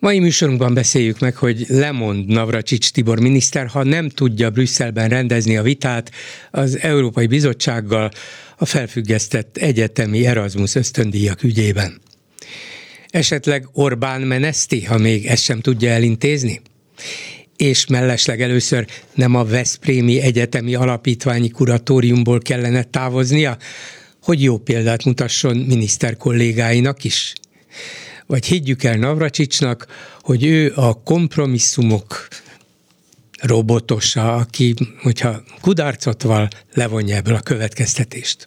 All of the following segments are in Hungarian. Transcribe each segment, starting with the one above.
Mai műsorunkban beszéljük meg, hogy lemond Navracsics Tibor miniszter, ha nem tudja Brüsszelben rendezni a vitát az Európai Bizottsággal a felfüggesztett egyetemi Erasmus ösztöndíjak ügyében. Esetleg Orbán meneszti, ha még ezt sem tudja elintézni? És mellesleg először nem a Veszprémi Egyetemi Alapítványi Kuratóriumból kellene távoznia, hogy jó példát mutasson miniszter kollégáinak is? Vagy higgyük el Navracsicsnak, hogy ő a kompromisszumok robotosa, aki, hogyha kudarcot val, levonja ebből a következtetést.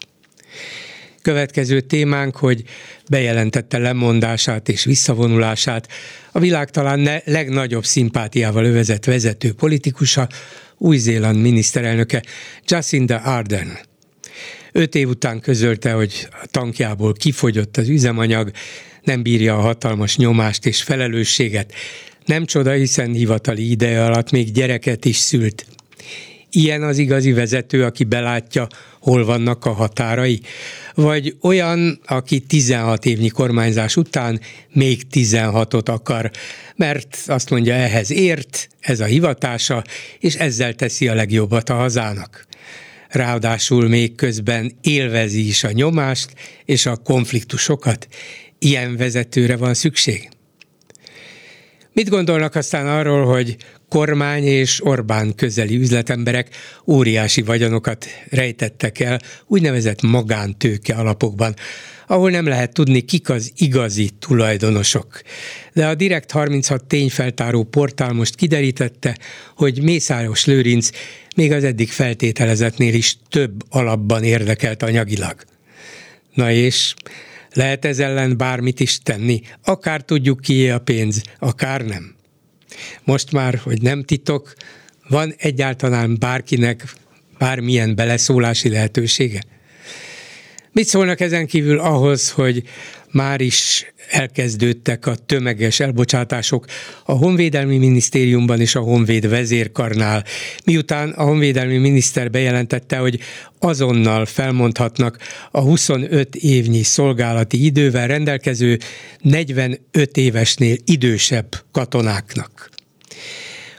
Következő témánk, hogy bejelentette lemondását és visszavonulását a világ talán ne, legnagyobb szimpátiával övezett vezető politikusa, Új-Zéland miniszterelnöke Jacinda Ardern. Öt év után közölte, hogy a tankjából kifogyott az üzemanyag, nem bírja a hatalmas nyomást és felelősséget. Nem csoda, hiszen hivatali ideje alatt még gyereket is szült. Ilyen az igazi vezető, aki belátja, hol vannak a határai? Vagy olyan, aki 16 évnyi kormányzás után még 16-ot akar, mert azt mondja, ehhez ért, ez a hivatása, és ezzel teszi a legjobbat a hazának ráadásul még közben élvezi is a nyomást és a konfliktusokat. Ilyen vezetőre van szükség? Mit gondolnak aztán arról, hogy kormány és Orbán közeli üzletemberek óriási vagyonokat rejtettek el úgynevezett magántőke alapokban, ahol nem lehet tudni, kik az igazi tulajdonosok. De a Direkt 36 tényfeltáró portál most kiderítette, hogy Mészáros Lőrinc még az eddig feltételezetnél is több alapban érdekelt anyagilag. Na és lehet ez ellen bármit is tenni, akár tudjuk ki a pénz, akár nem. Most már, hogy nem titok, van egyáltalán bárkinek bármilyen beleszólási lehetősége? Mit szólnak ezen kívül ahhoz, hogy már is elkezdődtek a tömeges elbocsátások a Honvédelmi Minisztériumban és a Honvéd vezérkarnál, miután a Honvédelmi Miniszter bejelentette, hogy azonnal felmondhatnak a 25 évnyi szolgálati idővel rendelkező 45 évesnél idősebb katonáknak.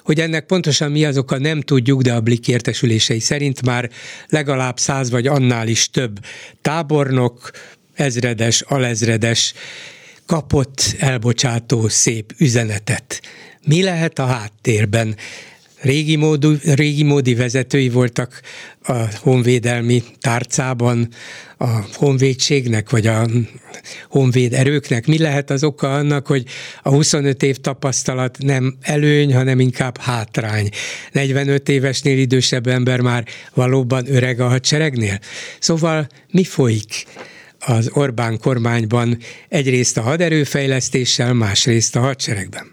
Hogy ennek pontosan mi az oka, nem tudjuk, de a Blik értesülései szerint már legalább száz vagy annál is több tábornok, ezredes, alezredes kapott elbocsátó szép üzenetet. Mi lehet a háttérben? Régi, módú, régi módi vezetői voltak a honvédelmi tárcában a honvédségnek, vagy a honvéd erőknek. Mi lehet az oka annak, hogy a 25 év tapasztalat nem előny, hanem inkább hátrány? 45 évesnél idősebb ember már valóban öreg a hadseregnél? Szóval mi folyik? Az Orbán kormányban egyrészt a haderőfejlesztéssel, másrészt a hadseregben.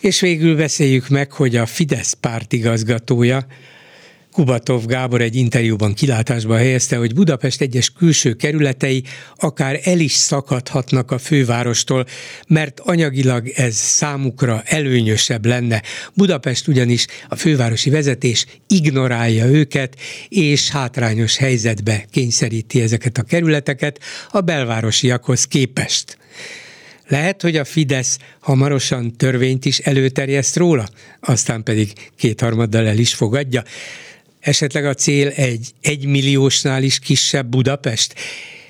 És végül beszéljük meg, hogy a Fidesz pártigazgatója Kubatov Gábor egy interjúban kilátásba helyezte, hogy Budapest egyes külső kerületei akár el is szakadhatnak a fővárostól, mert anyagilag ez számukra előnyösebb lenne. Budapest ugyanis a fővárosi vezetés ignorálja őket, és hátrányos helyzetbe kényszeríti ezeket a kerületeket a belvárosiakhoz képest. Lehet, hogy a Fidesz hamarosan törvényt is előterjeszt róla, aztán pedig kétharmaddal el is fogadja esetleg a cél egy egymilliósnál is kisebb Budapest?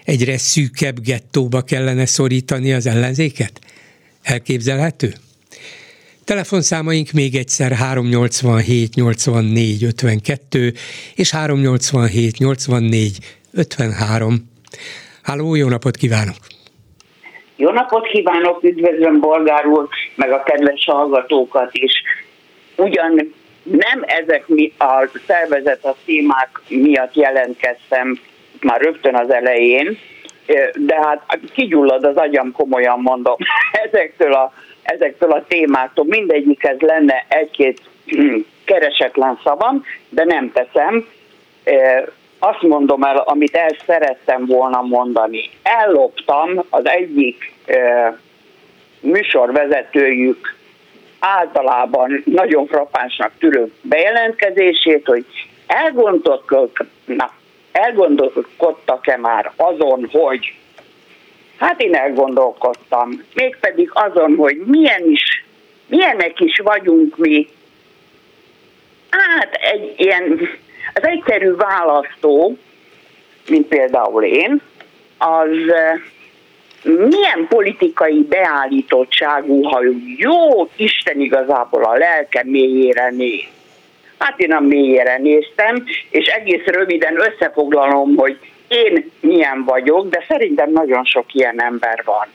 Egyre szűkebb gettóba kellene szorítani az ellenzéket? Elképzelhető? Telefonszámaink még egyszer 387 84 52 és 387 84 53. Háló, jó napot kívánok! Jó napot kívánok, üdvözlöm Bolgár úr, meg a kedves hallgatókat is. Ugyan nem ezek a szervezet a témák miatt jelentkeztem már rögtön az elején, de hát kigyullad az agyam, komolyan mondom, ezektől a ezektől a témáktól. Mindegyikhez lenne egy-két keresetlen szavam, de nem teszem. Azt mondom el, amit el szerettem volna mondani. Elloptam az egyik műsorvezetőjük általában nagyon frappánsnak tűrő bejelentkezését, hogy elgondolkodnak, elgondolkodtak-e már azon, hogy hát én elgondolkodtam, mégpedig azon, hogy milyen is, milyenek is vagyunk mi. Hát egy ilyen, az egyszerű választó, mint például én, az milyen politikai beállítottságú, ha jó Isten igazából a lelke mélyére néz. Hát én a mélyére néztem, és egész röviden összefoglalom, hogy én milyen vagyok, de szerintem nagyon sok ilyen ember van.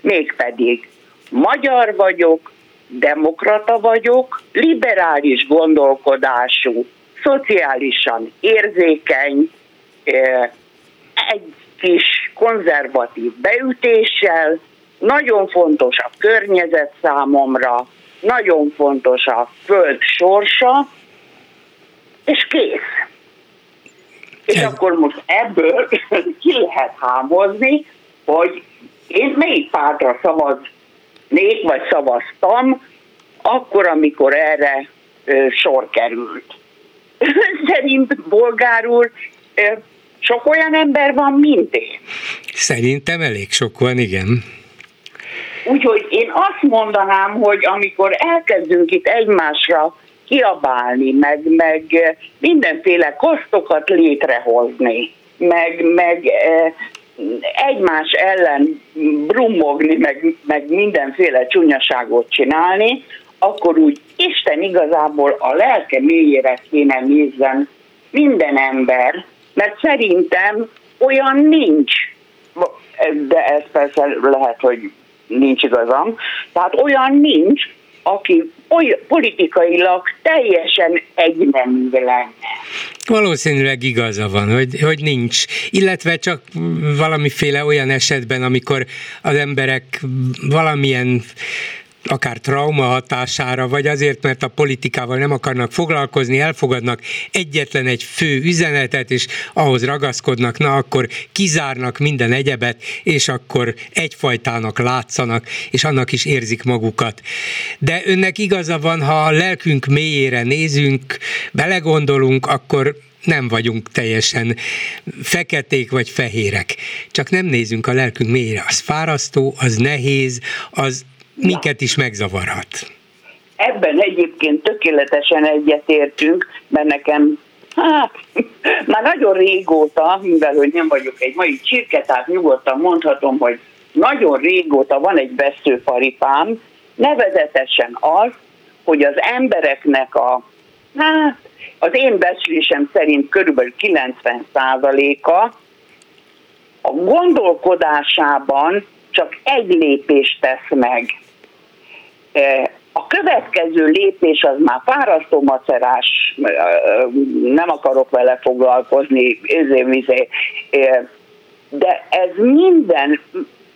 Mégpedig magyar vagyok, demokrata vagyok, liberális gondolkodású, szociálisan érzékeny, eh, egy kis konzervatív beütéssel, nagyon fontos a környezet számomra, nagyon fontos a föld sorsa, és kész. És akkor most ebből ki lehet hámozni, hogy én melyik pártra szavaznék, vagy szavaztam, akkor, amikor erre ö, sor került. Szerint bolgár úr sok olyan ember van, mint én. Szerintem elég sok van, igen. Úgyhogy én azt mondanám, hogy amikor elkezdünk itt egymásra kiabálni, meg, meg mindenféle kosztokat létrehozni, meg, meg eh, egymás ellen brummogni, meg, meg mindenféle csúnyaságot csinálni, akkor úgy Isten igazából a lelke mélyére kéne nézzen minden ember, mert szerintem olyan nincs, de ez persze lehet, hogy nincs igazam, tehát olyan nincs, aki oly, politikailag teljesen egynemű lenne. Valószínűleg igaza van, hogy, hogy nincs. Illetve csak valamiféle olyan esetben, amikor az emberek valamilyen akár trauma hatására, vagy azért, mert a politikával nem akarnak foglalkozni, elfogadnak egyetlen egy fő üzenetet, és ahhoz ragaszkodnak, na akkor kizárnak minden egyebet, és akkor egyfajtának látszanak, és annak is érzik magukat. De önnek igaza van, ha a lelkünk mélyére nézünk, belegondolunk, akkor nem vagyunk teljesen feketék vagy fehérek. Csak nem nézünk a lelkünk mélyére. Az fárasztó, az nehéz, az minket is megzavarhat. Ebben egyébként tökéletesen egyetértünk, mert nekem Hát, már nagyon régóta, mivel hogy nem vagyok egy mai csirke, tehát nyugodtan mondhatom, hogy nagyon régóta van egy veszőparipám, nevezetesen az, hogy az embereknek a, hát, az én becslésem szerint körülbelül 90%-a a gondolkodásában csak egy lépést tesz meg. E, a következő lépés az már fárasztó macerás, e, nem akarok vele foglalkozni, izé, de ez minden,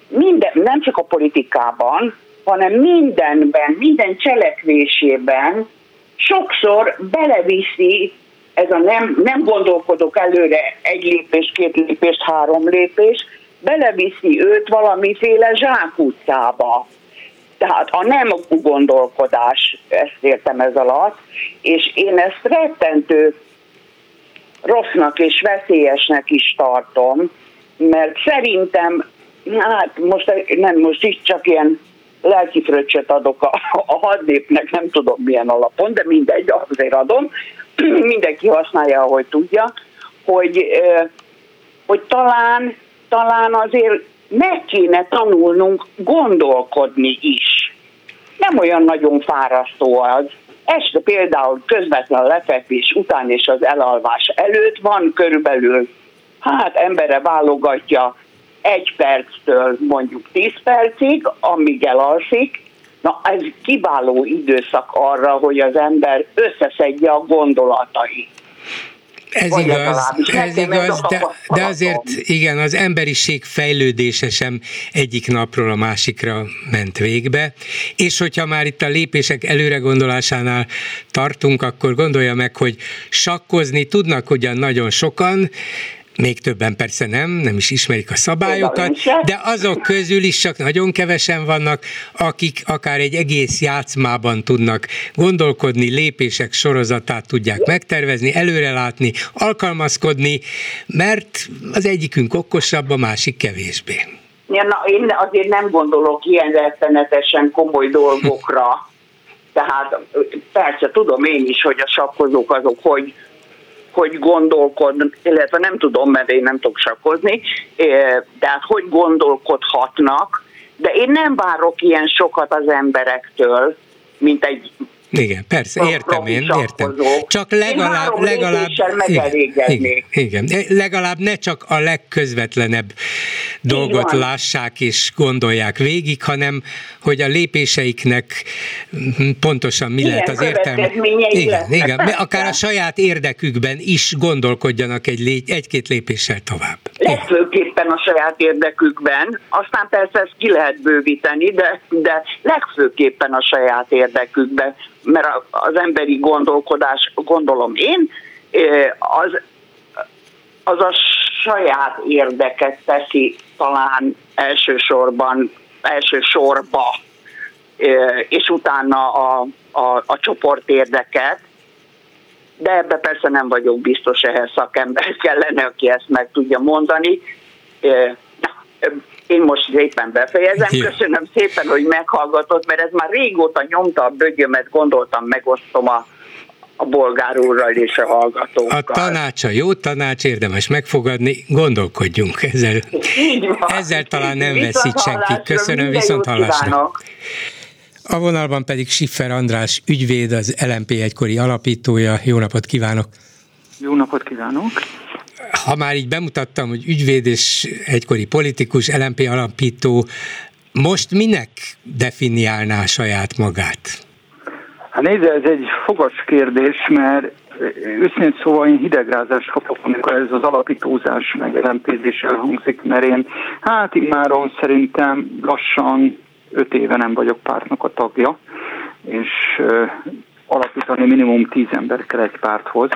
minden, nem csak a politikában, hanem mindenben, minden cselekvésében sokszor beleviszi ez a nem, nem gondolkodok előre egy lépés, két lépést, három lépés, beleviszi őt valamiféle zsákutcába. Tehát a nem gondolkodás, ezt értem ez alatt, és én ezt rettentő rossznak és veszélyesnek is tartom, mert szerintem, hát most nem, most is csak ilyen lelki adok a, a hadnépnek, nem tudom milyen alapon, de mindegy, azért adom, mindenki használja, ahogy tudja, hogy, hogy talán talán azért meg kéne tanulnunk gondolkodni is. Nem olyan nagyon fárasztó az. Este például közvetlen lefekvés után és az elalvás előtt van körülbelül, hát embere válogatja egy perctől mondjuk tíz percig, amíg elalszik, Na, ez kiváló időszak arra, hogy az ember összeszedje a gondolatait. Ez igaz, ez igaz, de, de azért igen, az emberiség fejlődése sem egyik napról a másikra ment végbe, és hogyha már itt a lépések előre gondolásánál tartunk, akkor gondolja meg, hogy sakkozni tudnak ugyan nagyon sokan, még többen persze nem, nem is ismerik a szabályokat, de azok közül is csak nagyon kevesen vannak, akik akár egy egész játszmában tudnak gondolkodni, lépések sorozatát tudják megtervezni, előrelátni, alkalmazkodni, mert az egyikünk okosabb, a másik kevésbé. Ja, na, én azért nem gondolok ilyen rettenetesen komoly dolgokra. Tehát persze tudom én is, hogy a sakkozók azok hogy hogy gondolkod, illetve nem tudom, mert én nem tudok sakkozni, tehát hogy gondolkodhatnak, de én nem várok ilyen sokat az emberektől, mint egy igen, persze, értem én, értem. Csak legalább, legalább, igen, igen, igen, legalább ne csak a legközvetlenebb dolgot lássák és gondolják végig, hanem hogy a lépéseiknek pontosan mi lehet az értelme. Igen, igen, akár a saját érdekükben is gondolkodjanak egy lé, egy-két lépéssel tovább. Legfőképpen a saját érdekükben, aztán persze ezt ki lehet bővíteni, de, de legfőképpen a saját érdekükben mert az emberi gondolkodás, gondolom én, az, az a saját érdeket teszi talán elsősorban, első sorba, és utána a, a, a csoport érdeket, de ebbe persze nem vagyok biztos, ehhez szakember kellene, aki ezt meg tudja mondani. Én most éppen befejezem. Jó. Köszönöm szépen, hogy meghallgatott, mert ez már régóta nyomta a bögyömet, gondoltam, megosztom a a bolgár úrral és a hallgatókkal. A tanács a jó tanács, érdemes megfogadni, gondolkodjunk ezzel. Ezzel talán nem veszít senki. Köszönöm, viszont hallásra. A vonalban pedig Siffer András ügyvéd, az LMP egykori alapítója. Jó napot kívánok! Jó napot kívánok! Ha már így bemutattam, hogy ügyvéd és egykori politikus, LMP alapító, most minek definiálná saját magát? Hát nézze, ez egy fogas kérdés, mert őszintén szóval én hidegrázást kapok, amikor ez az alapítózás meg lmpzés elhangzik, mert én hát immáron szerintem lassan öt éve nem vagyok pártnak a tagja, és alapítani minimum tíz ember kell egy párthoz.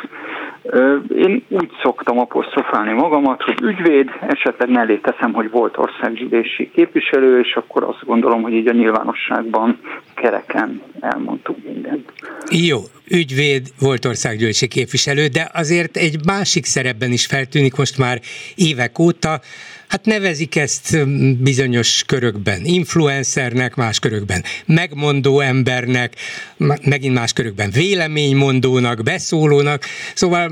Én úgy szoktam apostrofálni magamat, hogy ügyvéd, esetleg mellé teszem, hogy volt országgyűlési képviselő, és akkor azt gondolom, hogy így a nyilvánosságban kereken elmondtuk mindent. Jó, ügyvéd volt országgyűlési képviselő, de azért egy másik szerepben is feltűnik most már évek óta, hát nevezik ezt bizonyos körökben influencernek, más körökben megmondó embernek, megint más körökben véleménymondónak, beszólónak, szóval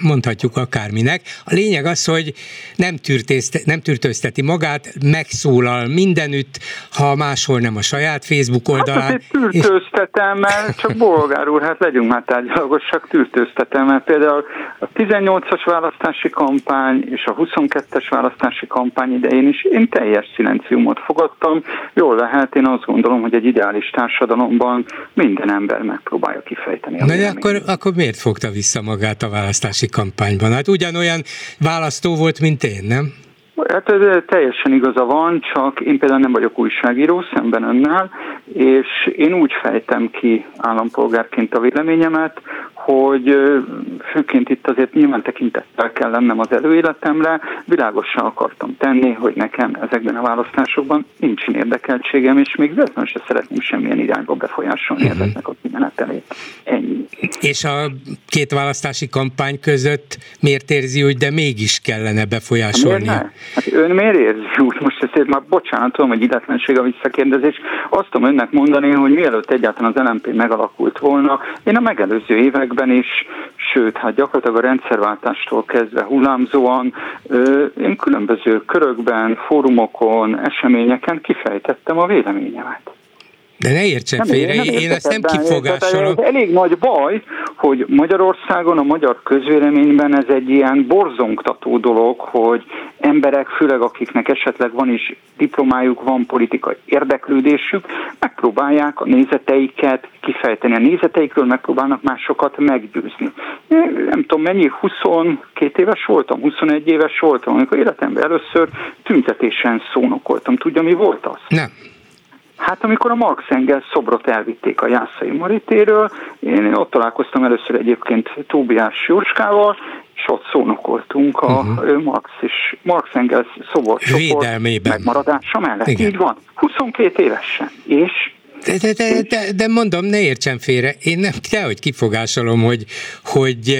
mondhatjuk akárminek. A lényeg az, hogy nem, tűrtészte, nem tűrtőzteti magát, megszólal mindenütt, ha máshol nem a saját Facebook oldalán. Hát tűrtőztetem, mert csak bolgár úr, hát legyünk már tárgyalagosak, tűrtőztetem, mert például a 18-as választási kampány és a 22-es választási választási kampány idején is én teljes szilenciumot fogadtam. Jól lehet, én azt gondolom, hogy egy ideális társadalomban minden ember megpróbálja kifejteni. A Na de akkor, akkor miért fogta vissza magát a választási kampányban? Hát ugyanolyan választó volt, mint én, nem? Hát ez teljesen igaza van, csak én például nem vagyok újságíró szemben önnel, és én úgy fejtem ki állampolgárként a véleményemet, hogy főként itt azért nyilván tekintettel kell lennem az előéletemre, világosan akartam tenni, hogy nekem ezekben a választásokban nincsen érdekeltségem, és még véletlenül se szeretném semmilyen irányba befolyásolni uh-huh. ezeknek a kimenetelét. Ennyi. És a két választási kampány között miért érzi, hogy de mégis kellene befolyásolni? Miért ne? Hát ön miért érzi úgy? Most ezért már bocsánat, tudom, hogy illetlenség a visszakérdezés. Azt tudom önnek mondani, hogy mielőtt egyáltalán az LMP megalakult volna, én a megelőző években is, sőt, hát gyakorlatilag a rendszerváltástól kezdve hullámzóan, én különböző körökben, fórumokon, eseményeken kifejtettem a véleményemet. De ne értsen nem, félre, nem én ezt nem kifogásolom. Ez elég nagy baj, hogy Magyarországon, a magyar közvéleményben ez egy ilyen borzongtató dolog, hogy emberek, főleg akiknek esetleg van is diplomájuk, van politikai érdeklődésük, megpróbálják a nézeteiket kifejteni. A nézeteikről megpróbálnak másokat meggyőzni. Nem tudom mennyi, 22 éves voltam, 21 éves voltam, amikor életemben először tüntetésen szónokoltam. Tudja, mi volt az? Nem. Hát amikor a Marx Engels szobrot elvitték a Jászai Maritéről, én ott találkoztam először egyébként Tóbiás Jurskával, és ott szónokoltunk a uh-huh. Marx és Marx Engels szobor megmaradása mellett. Igen. Így van, 22 évesen. És de, de, de, de, de mondom, ne értsen félre, én nem kell, hogy kifogásolom, hogy, hogy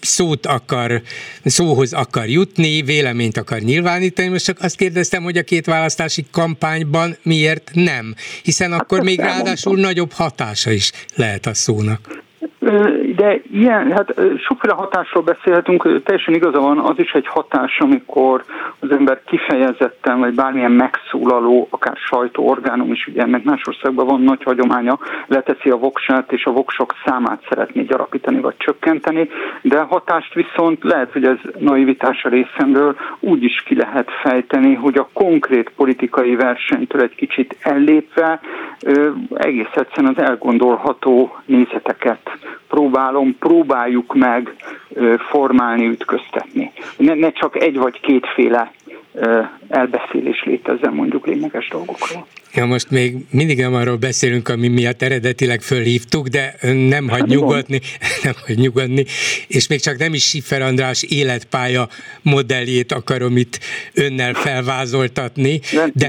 szót akar, szóhoz akar jutni, véleményt akar nyilvánítani, most csak azt kérdeztem, hogy a két választási kampányban miért nem, hiszen akkor hát még ráadásul nagyobb hatása is lehet a szónak. De ilyen, hát sokféle hatásról beszélhetünk, teljesen igaza van, az is egy hatás, amikor az ember kifejezetten, vagy bármilyen megszólaló, akár sajtóorgánum is, ugye ennek más országban van nagy hagyománya, leteszi a voksát, és a voksok számát szeretné gyarapítani, vagy csökkenteni, de hatást viszont lehet, hogy ez naivitás a részemről úgy is ki lehet fejteni, hogy a konkrét politikai versenytől egy kicsit ellépve egész egyszerűen az elgondolható nézeteket próbálom, próbáljuk meg formálni, ütköztetni. Ne, ne csak egy vagy kétféle elbeszélés létezzen mondjuk lényeges dolgokról. Ja, most még mindig nem arról beszélünk, ami miatt eredetileg fölhívtuk, de nem hagy nyugodni, nem hagy nyugodni, és még csak nem is Siffer András életpálya modelljét akarom itt önnel felvázoltatni. De,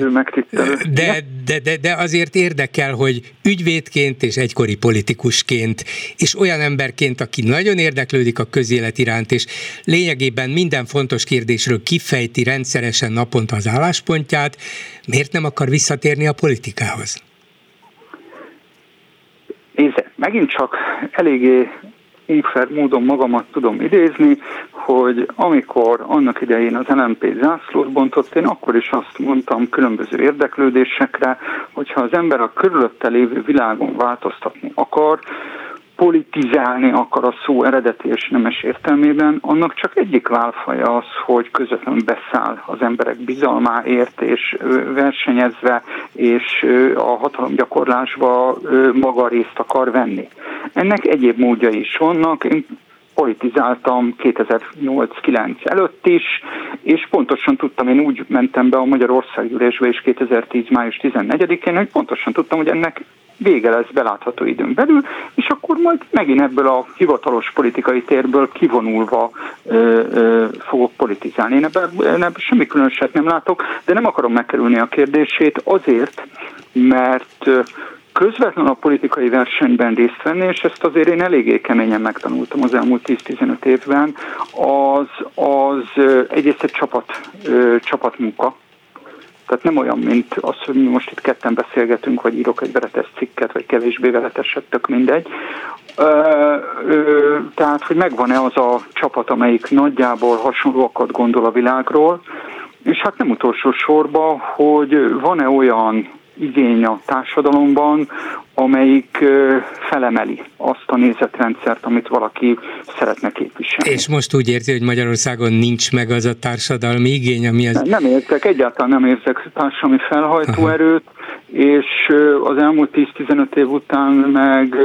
de, de, de, de azért érdekel, hogy ügyvédként és egykori politikusként, és olyan emberként, aki nagyon érdeklődik a közélet iránt, és lényegében minden fontos kérdésről kifejti rendszeresen naponta az álláspontját, miért nem akar visszatérni a politikához? Nézze, megint csak eléggé unfair módon magamat tudom idézni, hogy amikor annak idején az LMP zászlót bontott, én akkor is azt mondtam különböző érdeklődésekre, hogyha az ember a körülötte lévő világon változtatni akar, politizálni akar a szó eredeti és nemes értelmében, annak csak egyik válfaja az, hogy közvetlenül beszáll az emberek bizalmáért, és versenyezve, és a hatalomgyakorlásba maga részt akar venni. Ennek egyéb módja is vannak. Én politizáltam 2008-9 előtt is, és pontosan tudtam, én úgy mentem be a Magyarországgyűlésbe is 2010. május 14-én, hogy pontosan tudtam, hogy ennek vége lesz belátható időn belül, és akkor majd megint ebből a hivatalos politikai térből kivonulva ö, ö, fogok politizálni. Én ebben, ebben semmi különöset nem látok, de nem akarom megkerülni a kérdését azért, mert közvetlenül a politikai versenyben részt venni, és ezt azért én eléggé keményen megtanultam az elmúlt 10-15 évben, az, az egyrészt egy csapat, csapatmunka, tehát nem olyan, mint az, hogy mi most itt ketten beszélgetünk, vagy írok egy veletes cikket, vagy kevésbé veleteset, tök mindegy. Ö, ö, tehát, hogy megvan-e az a csapat, amelyik nagyjából hasonlóakat gondol a világról, és hát nem utolsó sorban, hogy van-e olyan igény a társadalomban, amelyik felemeli azt a nézetrendszert, amit valaki szeretne képviselni. És most úgy érzi, hogy Magyarországon nincs meg az a társadalmi igény, ami az... Nem, érzek, egyáltalán nem érzek társadalmi felhajtóerőt, és az elmúlt 10-15 év után meg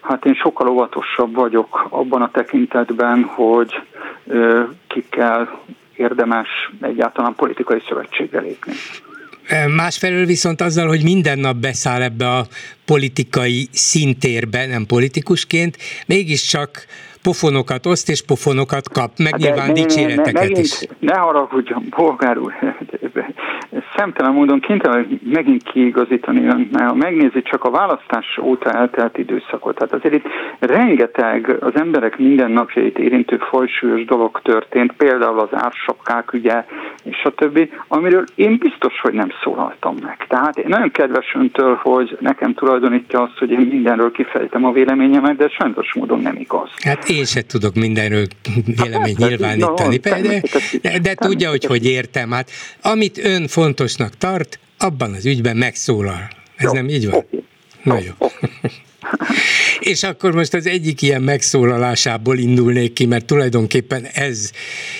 hát én sokkal óvatosabb vagyok abban a tekintetben, hogy kikkel érdemes egyáltalán politikai szövetségre lépni. Másfelől viszont azzal, hogy minden nap beszáll ebbe a politikai szintérbe, nem politikusként, mégiscsak pofonokat oszt és pofonokat kap, meg De nyilván ne, dicséreteket ne, is. Ne haragudjon, polgár úr, szemtelen módon kénytelen megint kiigazítani ha megnézi csak a választás óta eltelt időszakot, tehát azért itt rengeteg az emberek mindennapjait érintő fajsúlyos dolog történt, például az ársapkák ügye, és a többi, amiről én biztos, hogy nem szólaltam meg. Tehát én nagyon kedves öntől, hogy nekem tulajdonítja azt, hogy én mindenről kifejtem a véleményemet, de sajnos módon nem igaz. Hát én se tudok mindenről véleményt hát, nyilvánítani, de, de, de tudja, hogy hogy értem. Hát amit ön fontosnak tart, abban az ügyben megszólal. Ez Jó, nem így van? Okay. Na jó. És akkor most az egyik ilyen megszólalásából indulnék ki, mert tulajdonképpen ez,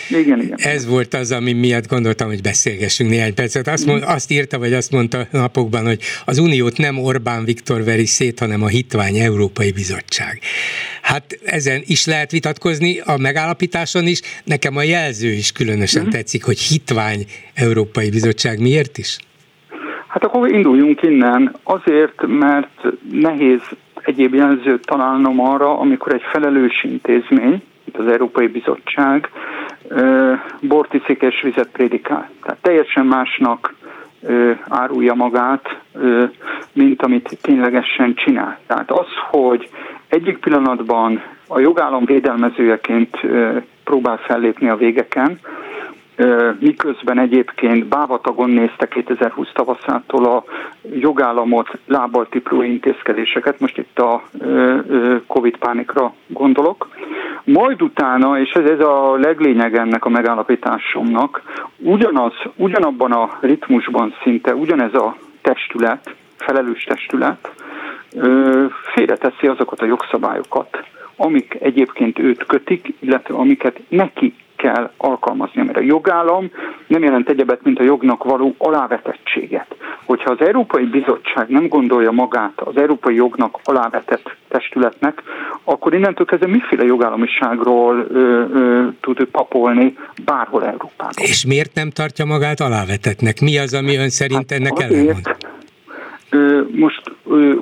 igen, igen. ez volt az, ami miatt gondoltam, hogy beszélgessünk néhány percet. Azt, mond, azt írta, vagy azt mondta napokban, hogy az Uniót nem Orbán Viktor veri szét, hanem a hitvány Európai Bizottság. Hát ezen is lehet vitatkozni, a megállapításon is. Nekem a jelző is különösen mm. tetszik, hogy hitvány Európai Bizottság. Miért is? Hát akkor induljunk innen. Azért, mert nehéz egyéb jelzőt találnom arra, amikor egy felelős intézmény, itt az Európai Bizottság, bort iszik és vizet prédikál. Tehát teljesen másnak árulja magát, mint amit ténylegesen csinál. Tehát az, hogy egyik pillanatban a jogállam védelmezőjeként próbál fellépni a végeken, miközben egyébként bávatagon nézte 2020 tavaszától a jogállamot lábbal tipló intézkedéseket, most itt a Covid pánikra gondolok. Majd utána, és ez, ez a leglényeg ennek a megállapításomnak, ugyanaz, ugyanabban a ritmusban szinte ugyanez a testület, felelős testület, félreteszi azokat a jogszabályokat, amik egyébként őt kötik, illetve amiket neki kell alkalmazni, mert a jogállam nem jelent egyebet, mint a jognak való alávetettséget. Hogyha az Európai Bizottság nem gondolja magát az európai jognak alávetett testületnek, akkor innentől kezdve miféle jogállamiságról ö, ö, tud papolni bárhol Európában. És miért nem tartja magát alávetetnek? Mi az, ami ön szerint hát ennek ellentmond? Most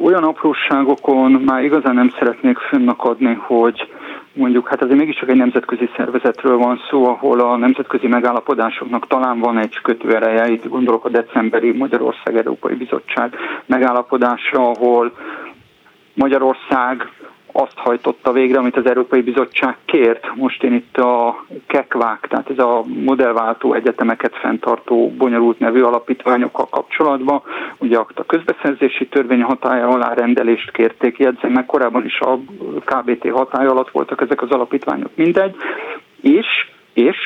olyan apróságokon már igazán nem szeretnék fönnakadni, hogy mondjuk, hát azért mégiscsak egy nemzetközi szervezetről van szó, ahol a nemzetközi megállapodásoknak talán van egy kötőereje, itt gondolok a decemberi Magyarország Európai Bizottság megállapodásra, ahol Magyarország azt hajtotta végre, amit az Európai Bizottság kért. Most én itt a KEKVÁK, tehát ez a modellváltó egyetemeket fenntartó bonyolult nevű alapítványokkal kapcsolatban, ugye a közbeszerzési törvény hatája alá rendelést kérték, jegyzem meg korábban is a KBT hatája alatt voltak ezek az alapítványok, mindegy, és, és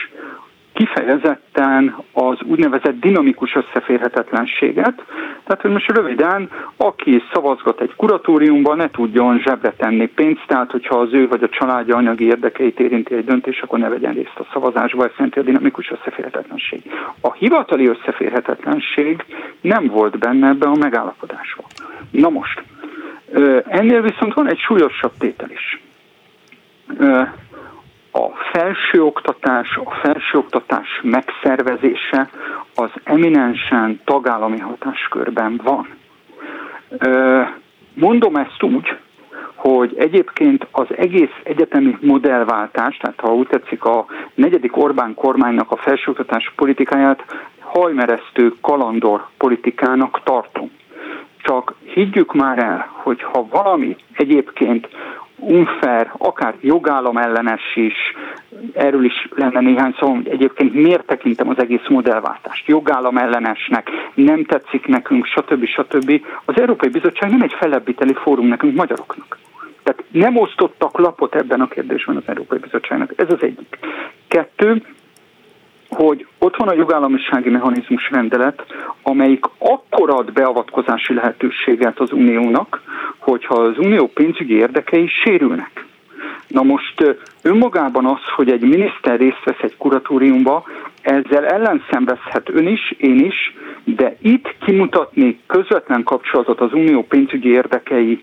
kifejezetten az úgynevezett dinamikus összeférhetetlenséget. Tehát, hogy most röviden, aki szavazgat egy kuratóriumban, ne tudjon zsebre tenni pénzt, tehát hogyha az ő vagy a családja anyagi érdekeit érinti egy döntés, akkor ne vegyen részt a szavazásba, ez szerint a dinamikus összeférhetetlenség. A hivatali összeférhetetlenség nem volt benne ebbe a megállapodásba. Na most, ennél viszont van egy súlyosabb tétel is a felsőoktatás, a felsőoktatás megszervezése az eminensen tagállami hatáskörben van. Mondom ezt úgy, hogy egyébként az egész egyetemi modellváltás, tehát ha úgy tetszik a negyedik Orbán kormánynak a felsőoktatás politikáját hajmeresztő kalandor politikának tartom. Csak higgyük már el, hogy ha valami egyébként unfair, akár jogállam ellenes is, erről is lenne néhány szó, hogy egyébként miért tekintem az egész modellváltást jogállam ellenesnek, nem tetszik nekünk, stb. stb. Az Európai Bizottság nem egy fellebbíteli fórum nekünk magyaroknak. Tehát nem osztottak lapot ebben a kérdésben az Európai Bizottságnak. Ez az egyik. Kettő, hogy ott van a jogállamisági mechanizmus rendelet, amelyik akkor ad beavatkozási lehetőséget az uniónak, hogyha az unió pénzügyi érdekei sérülnek. Na most önmagában az, hogy egy miniszter részt vesz egy kuratóriumba, ezzel ellenszenvezhet ön is, én is, de itt kimutatni közvetlen kapcsolatot az unió pénzügyi érdekei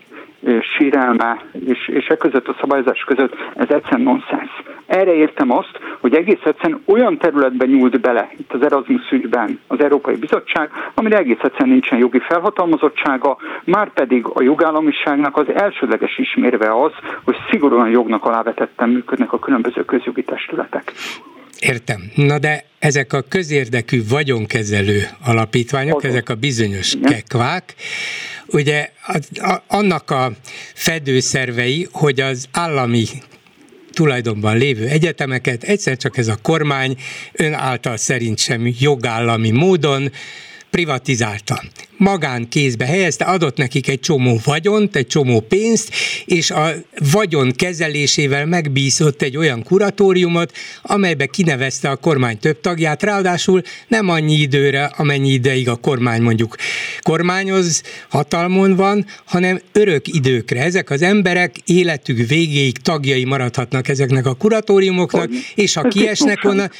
sérelme és, és e között a szabályozás között, ez egyszerűen nonsens. Erre értem azt, hogy egész egyszerűen olyan területben nyúlt bele itt az Erasmus ügyben az Európai Bizottság, amire egész egyszerűen nincsen jogi felhatalmazottsága, már pedig a jogállamiságnak az elsődleges ismérve az, hogy szigorúan jognak alávetetten működnek a különböző közjogi testületek. Értem. Na de ezek a közérdekű vagyonkezelő alapítványok, Azon. ezek a bizonyos Igen. kekvák, ugye annak a fedőszervei, hogy az állami tulajdonban lévő egyetemeket egyszer csak ez a kormány ön által szerint sem jogállami módon privatizálta. Magánkézbe helyezte, adott nekik egy csomó vagyont, egy csomó pénzt, és a vagyon kezelésével megbízott egy olyan kuratóriumot, amelybe kinevezte a kormány több tagját, ráadásul nem annyi időre, amennyi ideig a kormány mondjuk kormányoz, hatalmon van, hanem örök időkre. Ezek az emberek életük végéig tagjai maradhatnak ezeknek a kuratóriumoknak, és ha kiesnek onnan,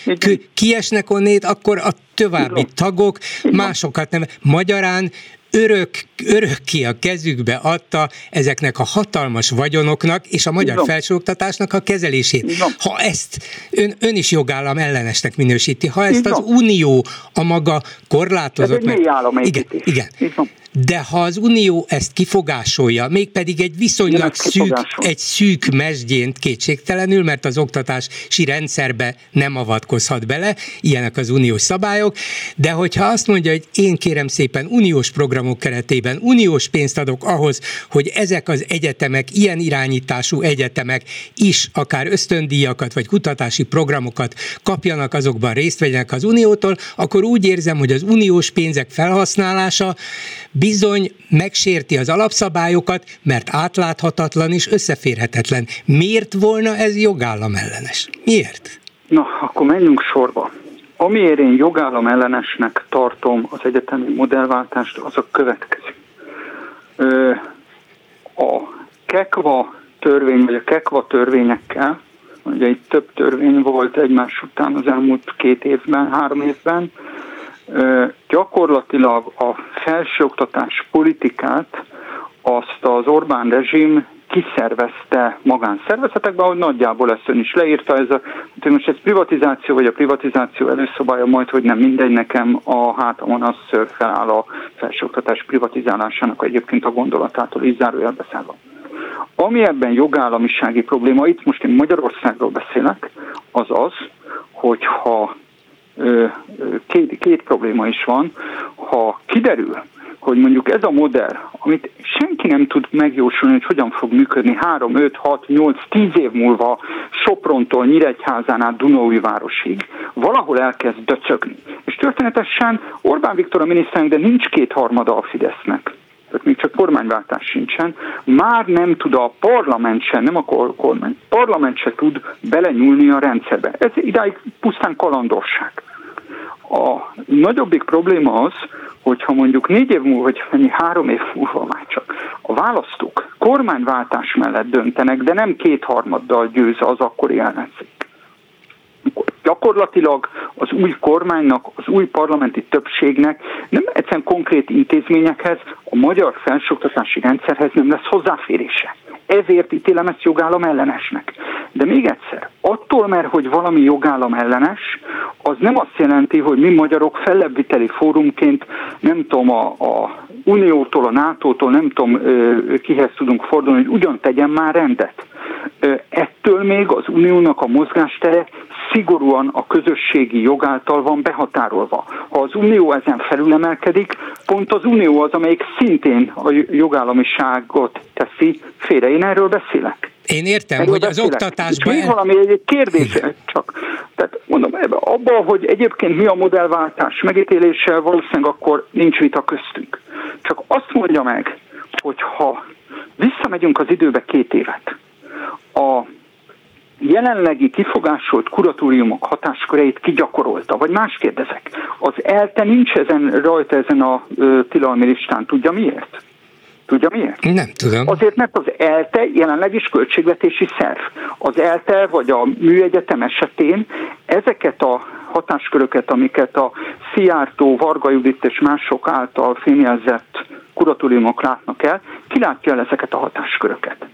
kiesnek onnét, akkor a további tagok másokat nem. Magyarán örök, örökké a kezükbe adta ezeknek a hatalmas vagyonoknak és a magyar felsőoktatásnak a kezelését. Ha ezt ön, ön is jogállam ellenesnek minősíti, ha ezt az Unió a maga korlátozott... Ez egy igen, igen de ha az Unió ezt kifogásolja, mégpedig egy viszonylag szűk, egy szűk mesdjént kétségtelenül, mert az oktatási rendszerbe nem avatkozhat bele, ilyenek az uniós szabályok, de hogyha azt mondja, hogy én kérem szépen uniós programok keretében uniós pénzt adok ahhoz, hogy ezek az egyetemek, ilyen irányítású egyetemek is akár ösztöndíjakat vagy kutatási programokat kapjanak, azokban részt vegyenek az uniótól, akkor úgy érzem, hogy az uniós pénzek felhasználása bizony megsérti az alapszabályokat, mert átláthatatlan és összeférhetetlen. Miért volna ez jogállam ellenes? Miért? Na, akkor menjünk sorba. Amiért én jogállam ellenesnek tartom az egyetemi modellváltást, az a következő. Ö, a KEKVA törvény, vagy a KEKVA törvényekkel, ugye itt több törvény volt egymás után az elmúlt két évben, három évben, gyakorlatilag a felsőoktatás politikát azt az Orbán rezsim kiszervezte magánszervezetekbe, ahogy nagyjából ezt ön is leírta, ez a, hogy most ez privatizáció, vagy a privatizáció előszobája majd, hogy nem mindegy, nekem a hátamon az feláll a felsőoktatás privatizálásának egyébként a gondolatától is zárójelbe szállva. Ami ebben jogállamisági probléma, itt most én Magyarországról beszélek, az az, hogyha két, két probléma is van. Ha kiderül, hogy mondjuk ez a modell, amit senki nem tud megjósolni, hogy hogyan fog működni 3, 5, 6, 8, 10 év múlva Soprontól Nyíregyházán át Dunaújvárosig, valahol elkezd döcögni. És történetesen Orbán Viktor a miniszterünk, de nincs kétharmada a Fidesznek tehát még csak kormányváltás sincsen, már nem tud a parlament sem, nem a kormány, parlament se tud belenyúlni a rendszerbe. Ez idáig pusztán kalandorság. A nagyobbik probléma az, hogyha mondjuk négy év múlva, vagy mennyi három év múlva már csak a választók kormányváltás mellett döntenek, de nem kétharmaddal győz az akkori ellenzék gyakorlatilag az új kormánynak, az új parlamenti többségnek nem egyszerűen konkrét intézményekhez, a magyar felsőoktatási rendszerhez nem lesz hozzáférése. Ezért ítélem ezt jogállam ellenesnek. De még egyszer, attól, mert hogy valami jogállam ellenes, az nem azt jelenti, hogy mi magyarok fellebbviteli fórumként, nem tudom, a, a Uniótól, a NATO-tól, nem tudom, kihez tudunk fordulni, hogy ugyan tegyen már rendet. Ettől még az uniónak a mozgástere szigorúan a közösségi jog által van behatárolva. Ha az unió ezen felülemelkedik, pont az unió az, amelyik szintén a jogállamiságot teszi félre. Én erről beszélek. Én értem, erről hogy beszélek. az oktatásban... És még valami egy kérdés, Igen. csak. Tehát mondom, abban, hogy egyébként mi a modellváltás megítélése, valószínűleg akkor nincs vita köztünk. Csak azt mondja meg, hogy ha visszamegyünk az időbe két évet, a jelenlegi kifogásolt kuratóriumok hatásköreit kigyakorolta, vagy más kérdezek. Az ELTE nincs ezen, rajta ezen a ö, tilalmi listán, tudja miért? Tudja miért? Nem tudom. Azért, mert az ELTE jelenleg is költségvetési szerv. Az ELTE vagy a műegyetem esetén ezeket a hatásköröket, amiket a Szijjártó, Varga Judit és mások által fémjelzett kuratóriumok látnak el, kilátja el ezeket a hatásköröket.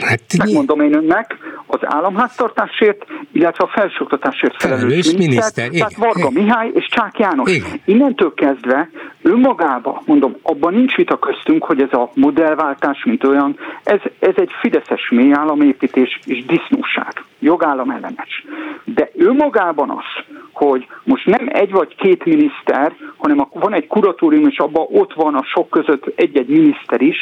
Hát, Megmondom én önnek, az államháztartásért, illetve a felsőoktatásért felelős, miniszter, miniszter tehát Varga igen. Mihály és Csák János. Igen. Innentől kezdve önmagába, mondom, abban nincs vita köztünk, hogy ez a modellváltás, mint olyan, ez, ez egy fideszes mélyállamépítés és disznóság, jogállam ellenes. De önmagában az, hogy most nem egy vagy két miniszter, hanem van egy kuratórium, és abban ott van a sok között egy-egy miniszter is.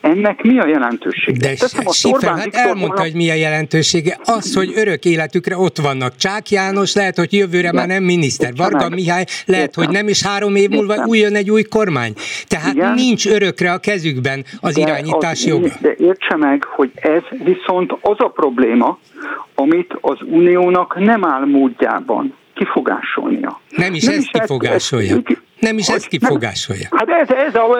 Ennek mi a jelentősége? De Teszem, Sifen, hát elmondta, hogy mi a jelentősége. Az, hogy örök életükre ott vannak. Csák János lehet, hogy jövőre már nem miniszter. Varga Mihály lehet, Értem. hogy nem is három év múlva új jön egy új kormány. Tehát Igen. nincs örökre a kezükben az de irányítás az, joga. De értse meg, hogy ez viszont az a probléma, amit az uniónak nem áll módjában kifogásolnia. Nem is nem ezt kifogásolja. Ezt, nem is ezt kifogásolja. Hát ez, ez a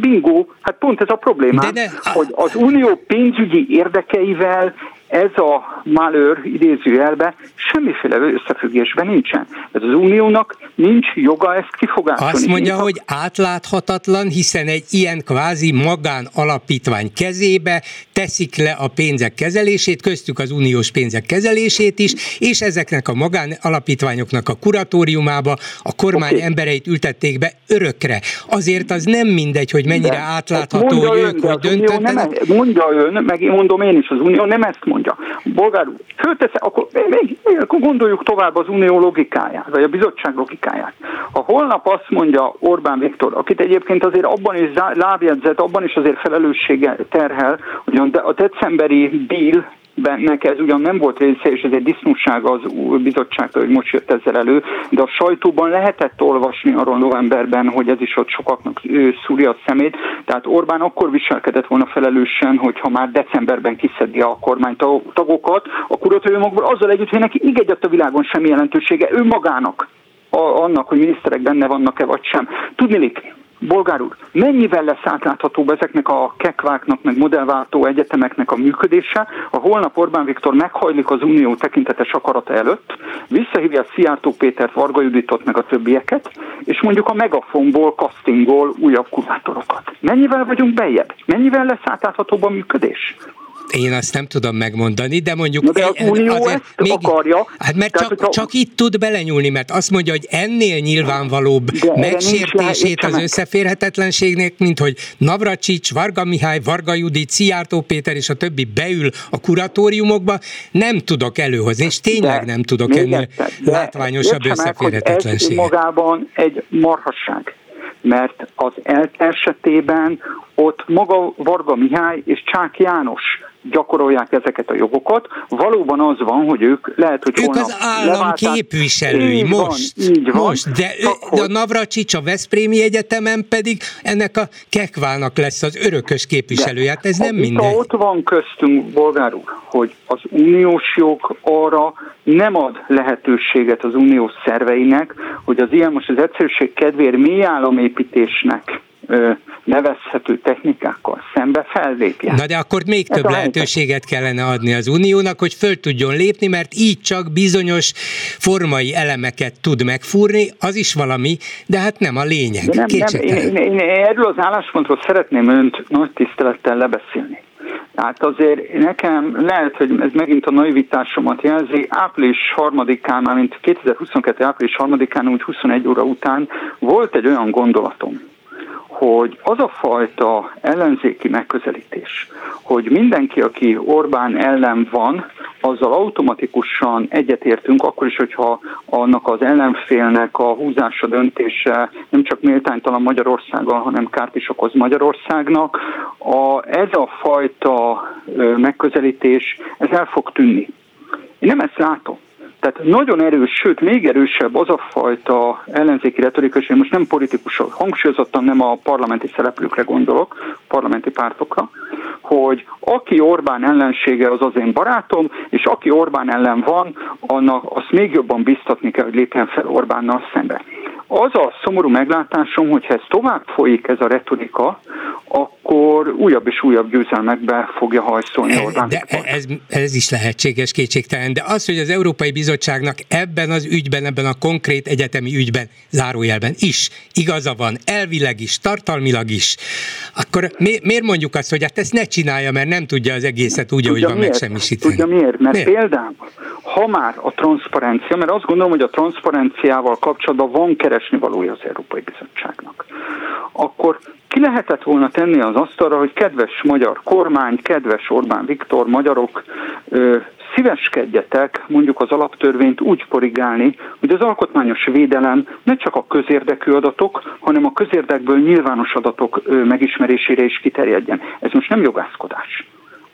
bingo, hát pont ez a probléma, de de, a... hogy az unió pénzügyi érdekeivel ez a malőr idézőjelbe semmiféle összefüggésben nincsen. Ez az uniónak nincs joga ezt kifogásolni. Azt mondja, hogy átláthatatlan, hiszen egy ilyen kvázi magán alapítvány kezébe teszik le a pénzek kezelését, köztük az uniós pénzek kezelését is, és ezeknek a magán alapítványoknak a kuratóriumába a kormány okay. embereit ültették be örökre. Azért az nem mindegy, hogy mennyire de, átlátható, hogy ők hogy döntöttek. Nem, mondja ön, meg én mondom én is, az unió nem ezt mondja mondja. Bolgár úr, föltesze, akkor, még, még, akkor gondoljuk tovább az unió logikáját, vagy a bizottság logikáját. Ha holnap azt mondja Orbán Viktor, akit egyébként azért abban is lábjegyzett, abban is azért felelőssége terhel, hogy a decemberi deal Bennek ez ugyan nem volt része, és ez egy disznóság az bizottságtól, hogy most jött ezzel elő, de a sajtóban lehetett olvasni arról novemberben, hogy ez is ott sokaknak szúrja a szemét. Tehát Orbán akkor viselkedett volna felelősen, hogyha már decemberben kiszedi a kormánytagokat, a kuratóriumokból azzal együtt, hogy neki igegyett a világon semmi jelentősége ő magának annak, hogy miniszterek benne vannak-e vagy sem. Tudnilik, Bolgár úr, mennyivel lesz átláthatóbb ezeknek a kekváknak, meg modellváltó egyetemeknek a működése, ha holnap Orbán Viktor meghajlik az unió tekintetes akarata előtt, visszahívja Szijjártó Pétert, Varga Juditot, meg a többieket, és mondjuk a megafonból castingol újabb kurátorokat. Mennyivel vagyunk bejebb? Mennyivel lesz átláthatóbb a működés? Én azt nem tudom megmondani, de mondjuk... Na de az Unió azért ezt még, akarja. Hát mert csak, hogyha... csak itt tud belenyúlni, mert azt mondja, hogy ennél nyilvánvalóbb de megsértését az összeférhetetlenségnek, mint hogy Navracsics, Varga Mihály, Varga Judit, Szijjártó Péter és a többi beül a kuratóriumokba, nem tudok előhozni, és tényleg de, nem tudok ennél látványosabb összeférhetetlenséget. Ez magában egy marhasság mert az ELT esetében ott maga Varga Mihály és Csák János gyakorolják ezeket a jogokat. Valóban az van, hogy ők lehet, hogy Ők az állam leválták. képviselői így most. Van, így van. Most, de, Csak, de a Navracsics a Veszprémi Egyetemen pedig ennek a Kekvának lesz az örökös képviselője. Hát ez nem minden. Ott van köztünk, bolgár úr, hogy az uniós jog arra nem ad lehetőséget az uniós szerveinek, hogy az ilyen most az egyszerűség kedvéért mély államépítésnek nevezhető technikákkal szembe fellépjen. Na de akkor még több lehetőséget kellene adni az Uniónak, hogy föl tudjon lépni, mert így csak bizonyos formai elemeket tud megfúrni, az is valami, de hát nem a lényeg. De nem, nem, én, én, én erről az álláspontról szeretném önt nagy tisztelettel lebeszélni. Tehát azért nekem lehet, hogy ez megint a naivitásomat jelzi, április harmadikán, már mint 2022. április harmadikán, úgy 21 óra után volt egy olyan gondolatom, hogy az a fajta ellenzéki megközelítés, hogy mindenki, aki Orbán ellen van, azzal automatikusan egyetértünk, akkor is, hogyha annak az ellenfélnek a húzása döntése nem csak méltánytalan Magyarországgal, hanem kárt is okoz Magyarországnak. A, ez a fajta megközelítés, ez el fog tűnni. Én nem ezt látom. Tehát nagyon erős, sőt még erősebb az a fajta ellenzéki retorika, és én most nem politikusok, hangsúlyozottan nem a parlamenti szereplőkre gondolok, parlamenti pártokra, hogy aki Orbán ellensége, az az én barátom, és aki Orbán ellen van, annak azt még jobban biztatni kell, hogy lépjen fel Orbánnal szembe. Az a szomorú meglátásom, hogy ez tovább folyik ez a retorika, akkor újabb és újabb győzelmekbe fogja hajszolni Orbán De ez, ez is lehetséges kétségtelen, de az, hogy az Európai Bizottságnak ebben az ügyben, ebben a konkrét egyetemi ügyben, zárójelben is igaza van, elvileg is, tartalmilag is, akkor mi, miért mondjuk azt, hogy hát ezt ne csinálja, mert nem tudja az egészet úgy, ahogy van megsemmisíteni? Tudja miért? Mert miért? például, ha már a transzparencia, mert azt gondolom, hogy a transzparenciával kapcsolatban van keresni valója az Európai Bizottságnak, akkor ki lehetett volna tenni az asztalra, hogy kedves magyar kormány, kedves Orbán Viktor, magyarok, szíveskedjetek mondjuk az alaptörvényt úgy korrigálni, hogy az alkotmányos védelem ne csak a közérdekű adatok, hanem a közérdekből nyilvános adatok megismerésére is kiterjedjen. Ez most nem jogászkodás.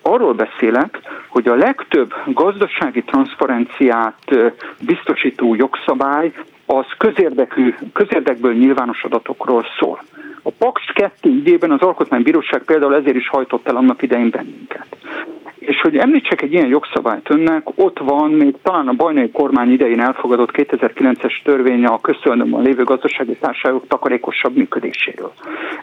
Arról beszélek, hogy a legtöbb gazdasági transzparenciát biztosító jogszabály az közérdekű, közérdekből nyilvános adatokról szól. A Paks 2 ügyében az Alkotmánybíróság például ezért is hajtott el annak idején bennünket. És hogy említsek egy ilyen jogszabályt önnek, ott van még talán a bajnai kormány idején elfogadott 2009-es törvény a köztulajdonban lévő gazdasági társaságok takarékosabb működéséről.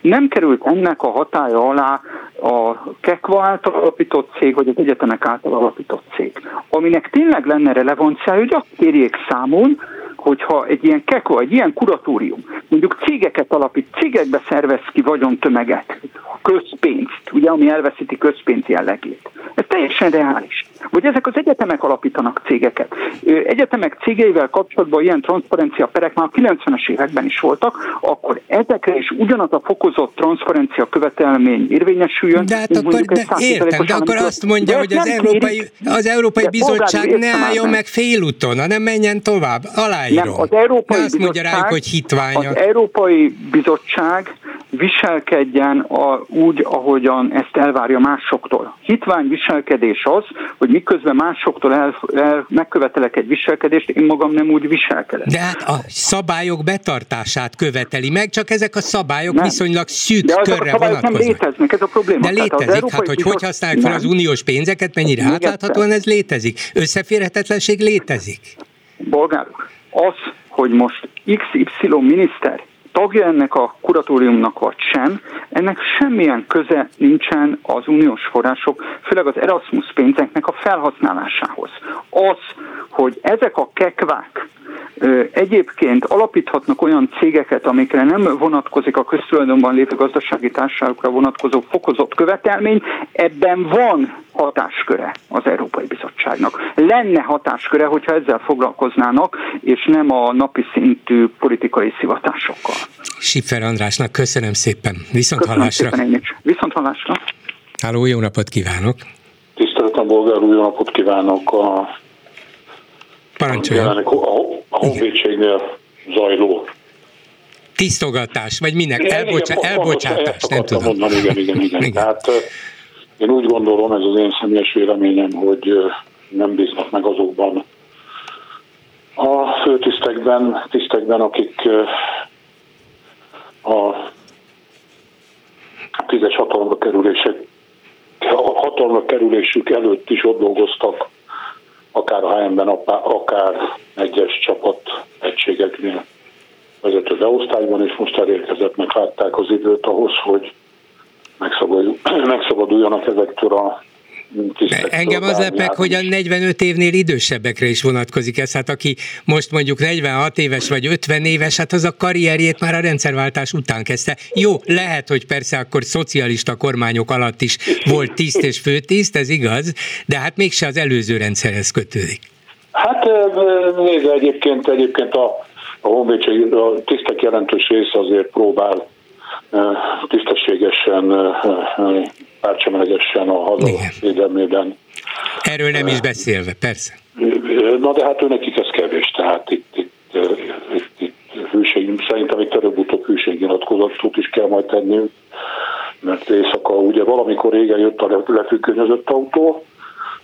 Nem került ennek a hatája alá a KEKVA által alapított cég, vagy az egyetemek által alapított cég. Aminek tényleg lenne relevanciája, hogy azt kérjék számon, hogyha egy ilyen keko, egy ilyen kuratórium mondjuk cégeket alapít, cégekbe szervez ki vagyontömeget, közpénzt, ugye, ami elveszíti közpénz jellegét. Ez teljesen reális. Vagy ezek az egyetemek alapítanak cégeket. Egyetemek cégeivel kapcsolatban ilyen transzparencia perek már a 90-es években is voltak, akkor ezekre is ugyanaz a fokozott transzparencia követelmény érvényesüljön. De hát akkor, de értem, de akkor azt mondja, hogy az Európai, az Európai Bizottság ne álljon meg félúton, hanem menjen tovább, Nem, az Európai azt mondja rájuk, hogy hitványok. Az Európai Bizottság viselkedjen a, úgy, ahogyan ezt elvárja másoktól. Hitvány viselkedés az, hogy miközben másoktól el, el, megkövetelek egy viselkedést, én magam nem úgy viselkedek. De hát a szabályok betartását követeli meg, csak ezek a szabályok nem. viszonylag szűk De körre a vonatkoznak. nem léteznek, ez a probléma. De létezik, hát hogy hogy használják fel az uniós pénzeket, mennyire átláthatóan ez létezik. Összeférhetetlenség létezik. Bolgárok, az, hogy most XY miniszter tagja ennek a kuratóriumnak vagy sem, ennek semmilyen köze nincsen az uniós források, főleg az Erasmus pénzeknek a felhasználásához. Az, hogy ezek a kekvák Egyébként alapíthatnak olyan cégeket, amikre nem vonatkozik a köztulajdonban lévő gazdasági társaságokra vonatkozó fokozott követelmény, ebben van hatásköre az Európai Bizottságnak. Lenne hatásköre, hogyha ezzel foglalkoznának, és nem a napi szintű politikai szivatásokkal. Siffer Andrásnak köszönöm szépen. Viszont köszönöm hallásra. Szépen én is. Viszont hallásra. Háló, jó napot kívánok! Tiszteletem, bolgár, jó napot kívánok! A Parancsoljon. A, a honvédségnél zajló tisztogatás, vagy minek? Igen, Elbocsa, igen, elbocsátás, nem tudom. Mondani, igen, igen, igen. igen. Tehát én úgy gondolom, ez az én személyes véleményem, hogy nem bíznak meg azokban a főtisztekben, tisztekben, akik a tízes hatalomra kerülések, hatalomra kerülésük előtt is ott dolgoztak akár a HM-ben, akár egyes csapat egységeknél. Vezető beosztályban, és most elérkezett, meg látták az időt ahhoz, hogy megszabaduljanak ezektől a Engem az lepek, hogy a 45 évnél idősebbekre is vonatkozik ez. Hát aki most mondjuk 46 éves vagy 50 éves, hát az a karrierjét már a rendszerváltás után kezdte. Jó, lehet, hogy persze akkor szocialista kormányok alatt is volt tiszt és főtiszt, ez igaz, de hát mégse az előző rendszerhez kötődik. Hát nézd, egyébként, egyébként a, a honvédség, a tisztek jelentős része azért próbál tisztességesen pártsemlegesen a haza védelmében. Erről nem is beszélve, persze. Na de hát ő nekik ez kevés, tehát itt, itt, itt, itt hűség, szerintem itt előbb-utóbb hűségnyilatkozatot is kell majd tenni, mert éjszaka ugye valamikor régen jött a lefüggönyözött autó,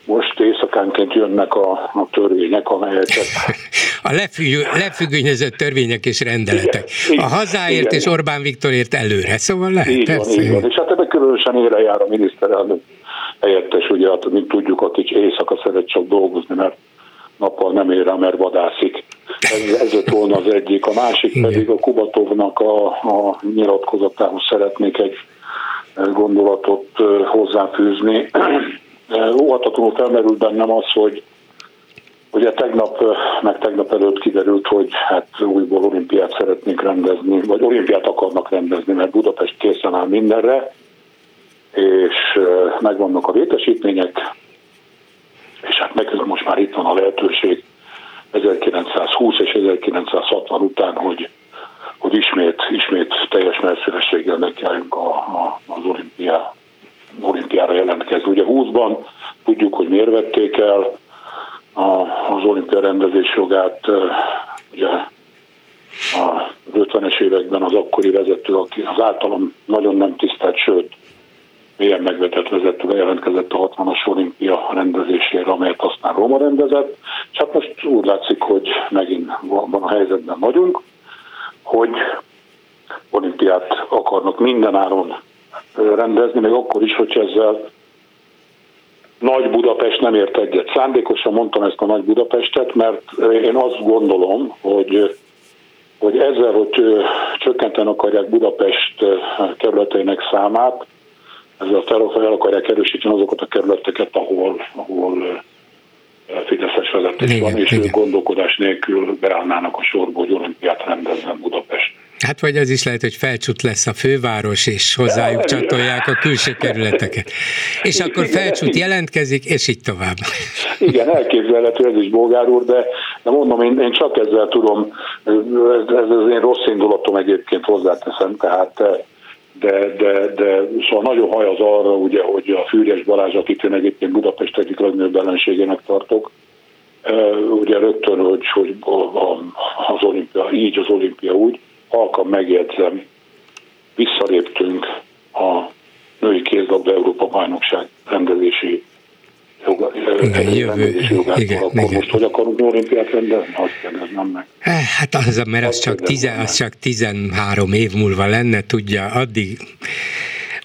most éjszakánként jönnek a, a törvények, amelyeket... a lefüggő, lefüggönyözött törvények és rendeletek. Igen, a hazáért igen. és Orbán Viktorért előre, szóval lehet. Így persze. van, így van. És hát különösen ére jár a miniszterelnök helyettes, ugye, hát, mint tudjuk, aki éjszaka szeret csak dolgozni, mert nappal nem ér rá, mert vadászik. Ez, ez lett volna az egyik. A másik Igen. pedig a Kubatovnak a, a nyilatkozatához szeretnék egy gondolatot hozzáfűzni óhatatlanul felmerült bennem az, hogy Ugye tegnap, meg tegnap előtt kiderült, hogy hát újból olimpiát szeretnék rendezni, vagy olimpiát akarnak rendezni, mert Budapest készen áll mindenre, és megvannak a létesítmények, és hát nekünk most már itt van a lehetőség 1920 és 1960 után, hogy, hogy ismét, ismét teljes messzélességgel nekiálljunk a, a, az olimpiá, olimpiára jelentkezni. Ugye 20-ban tudjuk, hogy miért vették el, az olimpia rendezés jogát ugye az 50-es években az akkori vezető, aki az általam nagyon nem tisztelt, sőt, mélyen megvetett vezető bejelentkezett a 60-as olimpia rendezésére, amelyet aztán Róma rendezett, hát most úgy látszik, hogy megint van a helyzetben vagyunk, hogy olimpiát akarnak minden áron rendezni, még akkor is, hogy ezzel nagy Budapest nem ért egyet. Szándékosan mondtam ezt a Nagy Budapestet, mert én azt gondolom, hogy hogy ezzel, hogy csökkenten akarják Budapest kerületeinek számát, ezzel fel akarják erősíteni azokat a kerületeket, ahol, ahol Fideszes vezetés igen, van, és igen. ők gondolkodás nélkül beállnának a sorba, hogy olimpiát rendezzen Budapest. Hát vagy az is lehet, hogy felcsút lesz a főváros, és hozzájuk csatolják a külső kerületeket. És akkor felcsút jelentkezik, és így tovább. Igen, elképzelhető ez is, Bolgár úr, de, de mondom, én, én csak ezzel tudom, ez, ez az én rossz indulatom egyébként hozzáteszem, tehát de, de, de szóval nagyon haj az arra, ugye, hogy a Fűrjes Balázs, akit én egyébként Budapest egyik legnagyobb ellenségének tartok, ugye rögtön, hogy, hogy az olimpia, így az olimpia úgy, halkan megjegyzem, visszaléptünk a női kézlabda Európa bajnokság rendezési joga, igen, jövő, jogát, igen, akkor igen. most hogy akarunk olimpiát rendezni? Azt kérdeznem meg. Eh, hát az, mert az csak, tizen, az csak 13 év múlva lenne, tudja, addig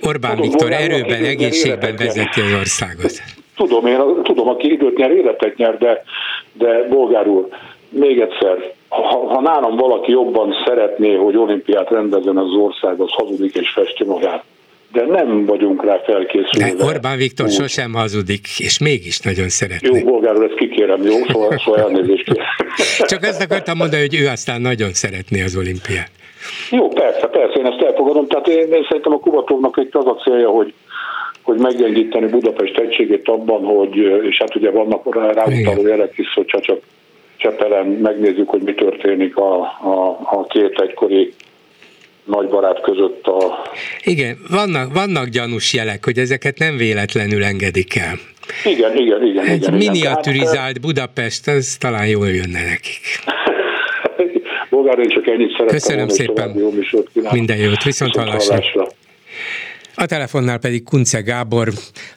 Orbán tudom, Viktor erőben, egészségben vezeti az országot. Tudom, én tudom, aki időt nyer, életet nyer, de, de bolgár úr, még egyszer, ha, ha nálam valaki jobban szeretné, hogy olimpiát rendezzen az ország, az hazudik és festi magát de nem vagyunk rá felkészülve. De Orbán Viktor Úgy. sosem hazudik, és mégis nagyon szeretné. Jó, bolgár ezt kikérem, jó? Szóval, szóval elnézést Csak azt akartam mondani, hogy ő aztán nagyon szeretné az olimpiát. Jó, persze, persze, én ezt elfogadom. Tehát én, én szerintem a Kubatovnak itt az a célja, hogy hogy meggyengíteni Budapest egységét abban, hogy, és hát ugye vannak ráutaló jelek is, hogyha csak Csepelen megnézzük, hogy mi történik a, a, a két egykori nagy barát között a... Igen, vannak, vannak gyanús jelek, hogy ezeket nem véletlenül engedik el. Igen, igen, igen. Egy igen, miniaturizált hát, Budapest, az talán jól jönne nekik. Bolgár, én csak ennyit szeretem. Köszönöm szépen. Jó Minden jót, viszont, viszont hallásra. hallásra. A telefonnál pedig Kunce Gábor,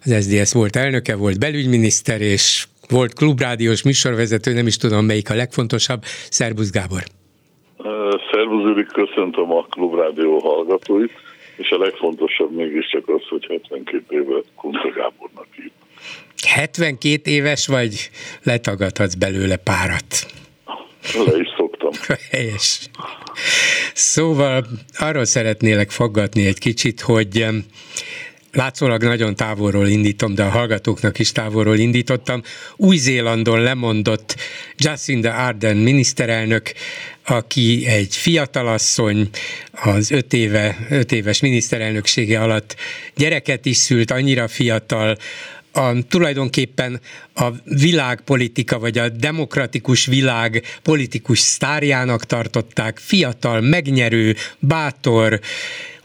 az SDS volt elnöke, volt belügyminiszter, és volt klubrádiós műsorvezető, nem is tudom melyik a legfontosabb. Szerbusz Gábor! Szervuzik, köszöntöm a klubrádió hallgatóit, és a legfontosabb mégiscsak az, hogy 72 éve Kunce Gábornak írt. 72 éves vagy, letagadhatsz belőle párat. Le is szoktam. Helyes. Szóval arról szeretnélek faggatni egy kicsit, hogy látszólag nagyon távolról indítom, de a hallgatóknak is távolról indítottam. Új-Zélandon lemondott Jacinda Ardern miniszterelnök, aki egy fiatalasszony, az öt, éve, öt éves miniszterelnöksége alatt gyereket is szült, annyira fiatal, a, tulajdonképpen a világpolitika, vagy a demokratikus világ politikus sztárjának tartották, fiatal, megnyerő, bátor,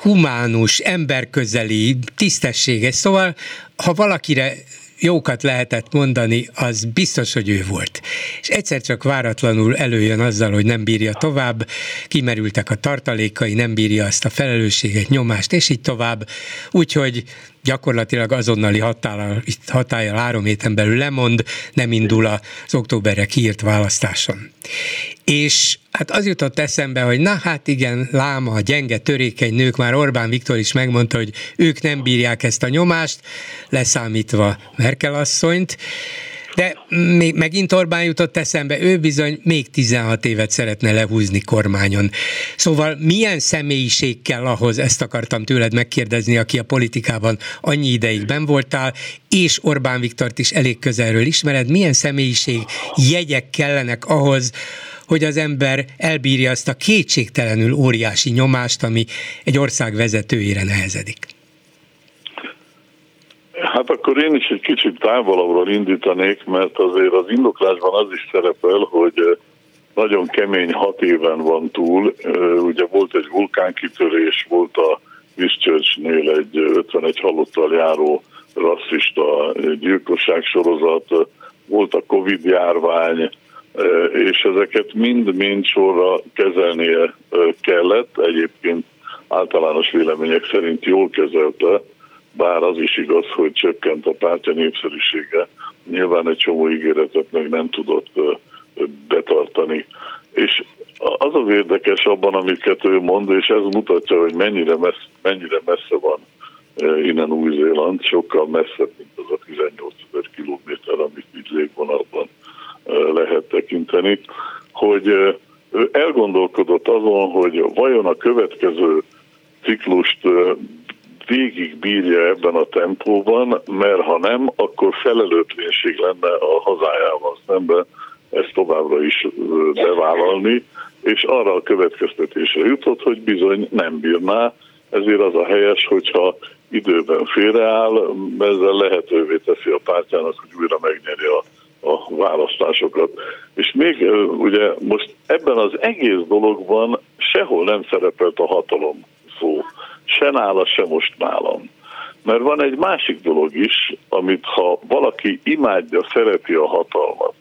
humánus, emberközeli, tisztességes. Szóval, ha valakire jókat lehetett mondani, az biztos, hogy ő volt. És egyszer csak váratlanul előjön azzal, hogy nem bírja tovább, kimerültek a tartalékai, nem bírja azt a felelősséget, nyomást, és így tovább. Úgyhogy gyakorlatilag azonnali hatállal, három héten belül lemond, nem indul az októberre kiírt választáson. És hát az jutott eszembe, hogy na hát igen, láma, a gyenge, törékeny nők, már Orbán Viktor is megmondta, hogy ők nem bírják ezt a nyomást, leszámítva Merkel asszonyt, de még megint Orbán jutott eszembe, ő bizony még 16 évet szeretne lehúzni kormányon. Szóval milyen személyiség kell ahhoz, ezt akartam tőled megkérdezni, aki a politikában annyi ideig ben voltál, és Orbán Viktort is elég közelről ismered, milyen személyiség jegyek kellenek ahhoz, hogy az ember elbírja azt a kétségtelenül óriási nyomást, ami egy ország vezetőjére nehezedik. Hát akkor én is egy kicsit távolabbról indítanék, mert azért az indoklásban az is szerepel, hogy nagyon kemény hat éven van túl. Ugye volt egy vulkánkitörés, volt a Christchurchnél egy 51 halottal járó rasszista gyilkosság sorozat, volt a Covid járvány, és ezeket mind-mind sorra kezelnie kellett. Egyébként általános vélemények szerint jól kezelte, bár az is igaz, hogy csökkent a pártja népszerűsége. Nyilván egy csomó ígéretet meg nem tudott betartani. És az az érdekes abban, amiket ő mond, és ez mutatja, hogy mennyire messze, mennyire messze van innen Új-Zéland, sokkal messzebb, mint az a 18 ezer kilométer, amit így légvonalban lehet tekinteni, hogy ő elgondolkodott azon, hogy vajon a következő ciklust végig bírja ebben a tempóban, mert ha nem, akkor felelőtlenség lenne a hazájával szemben ezt továbbra is bevállalni, és arra a következtetésre jutott, hogy bizony nem bírná, ezért az a helyes, hogyha időben félreáll, ezzel lehetővé teszi a pártjának, hogy újra megnyeri a, a választásokat. És még ugye most ebben az egész dologban sehol nem szerepelt a hatalom. Se nála, se most nálam. Mert van egy másik dolog is, amit ha valaki imádja, szereti a hatalmat,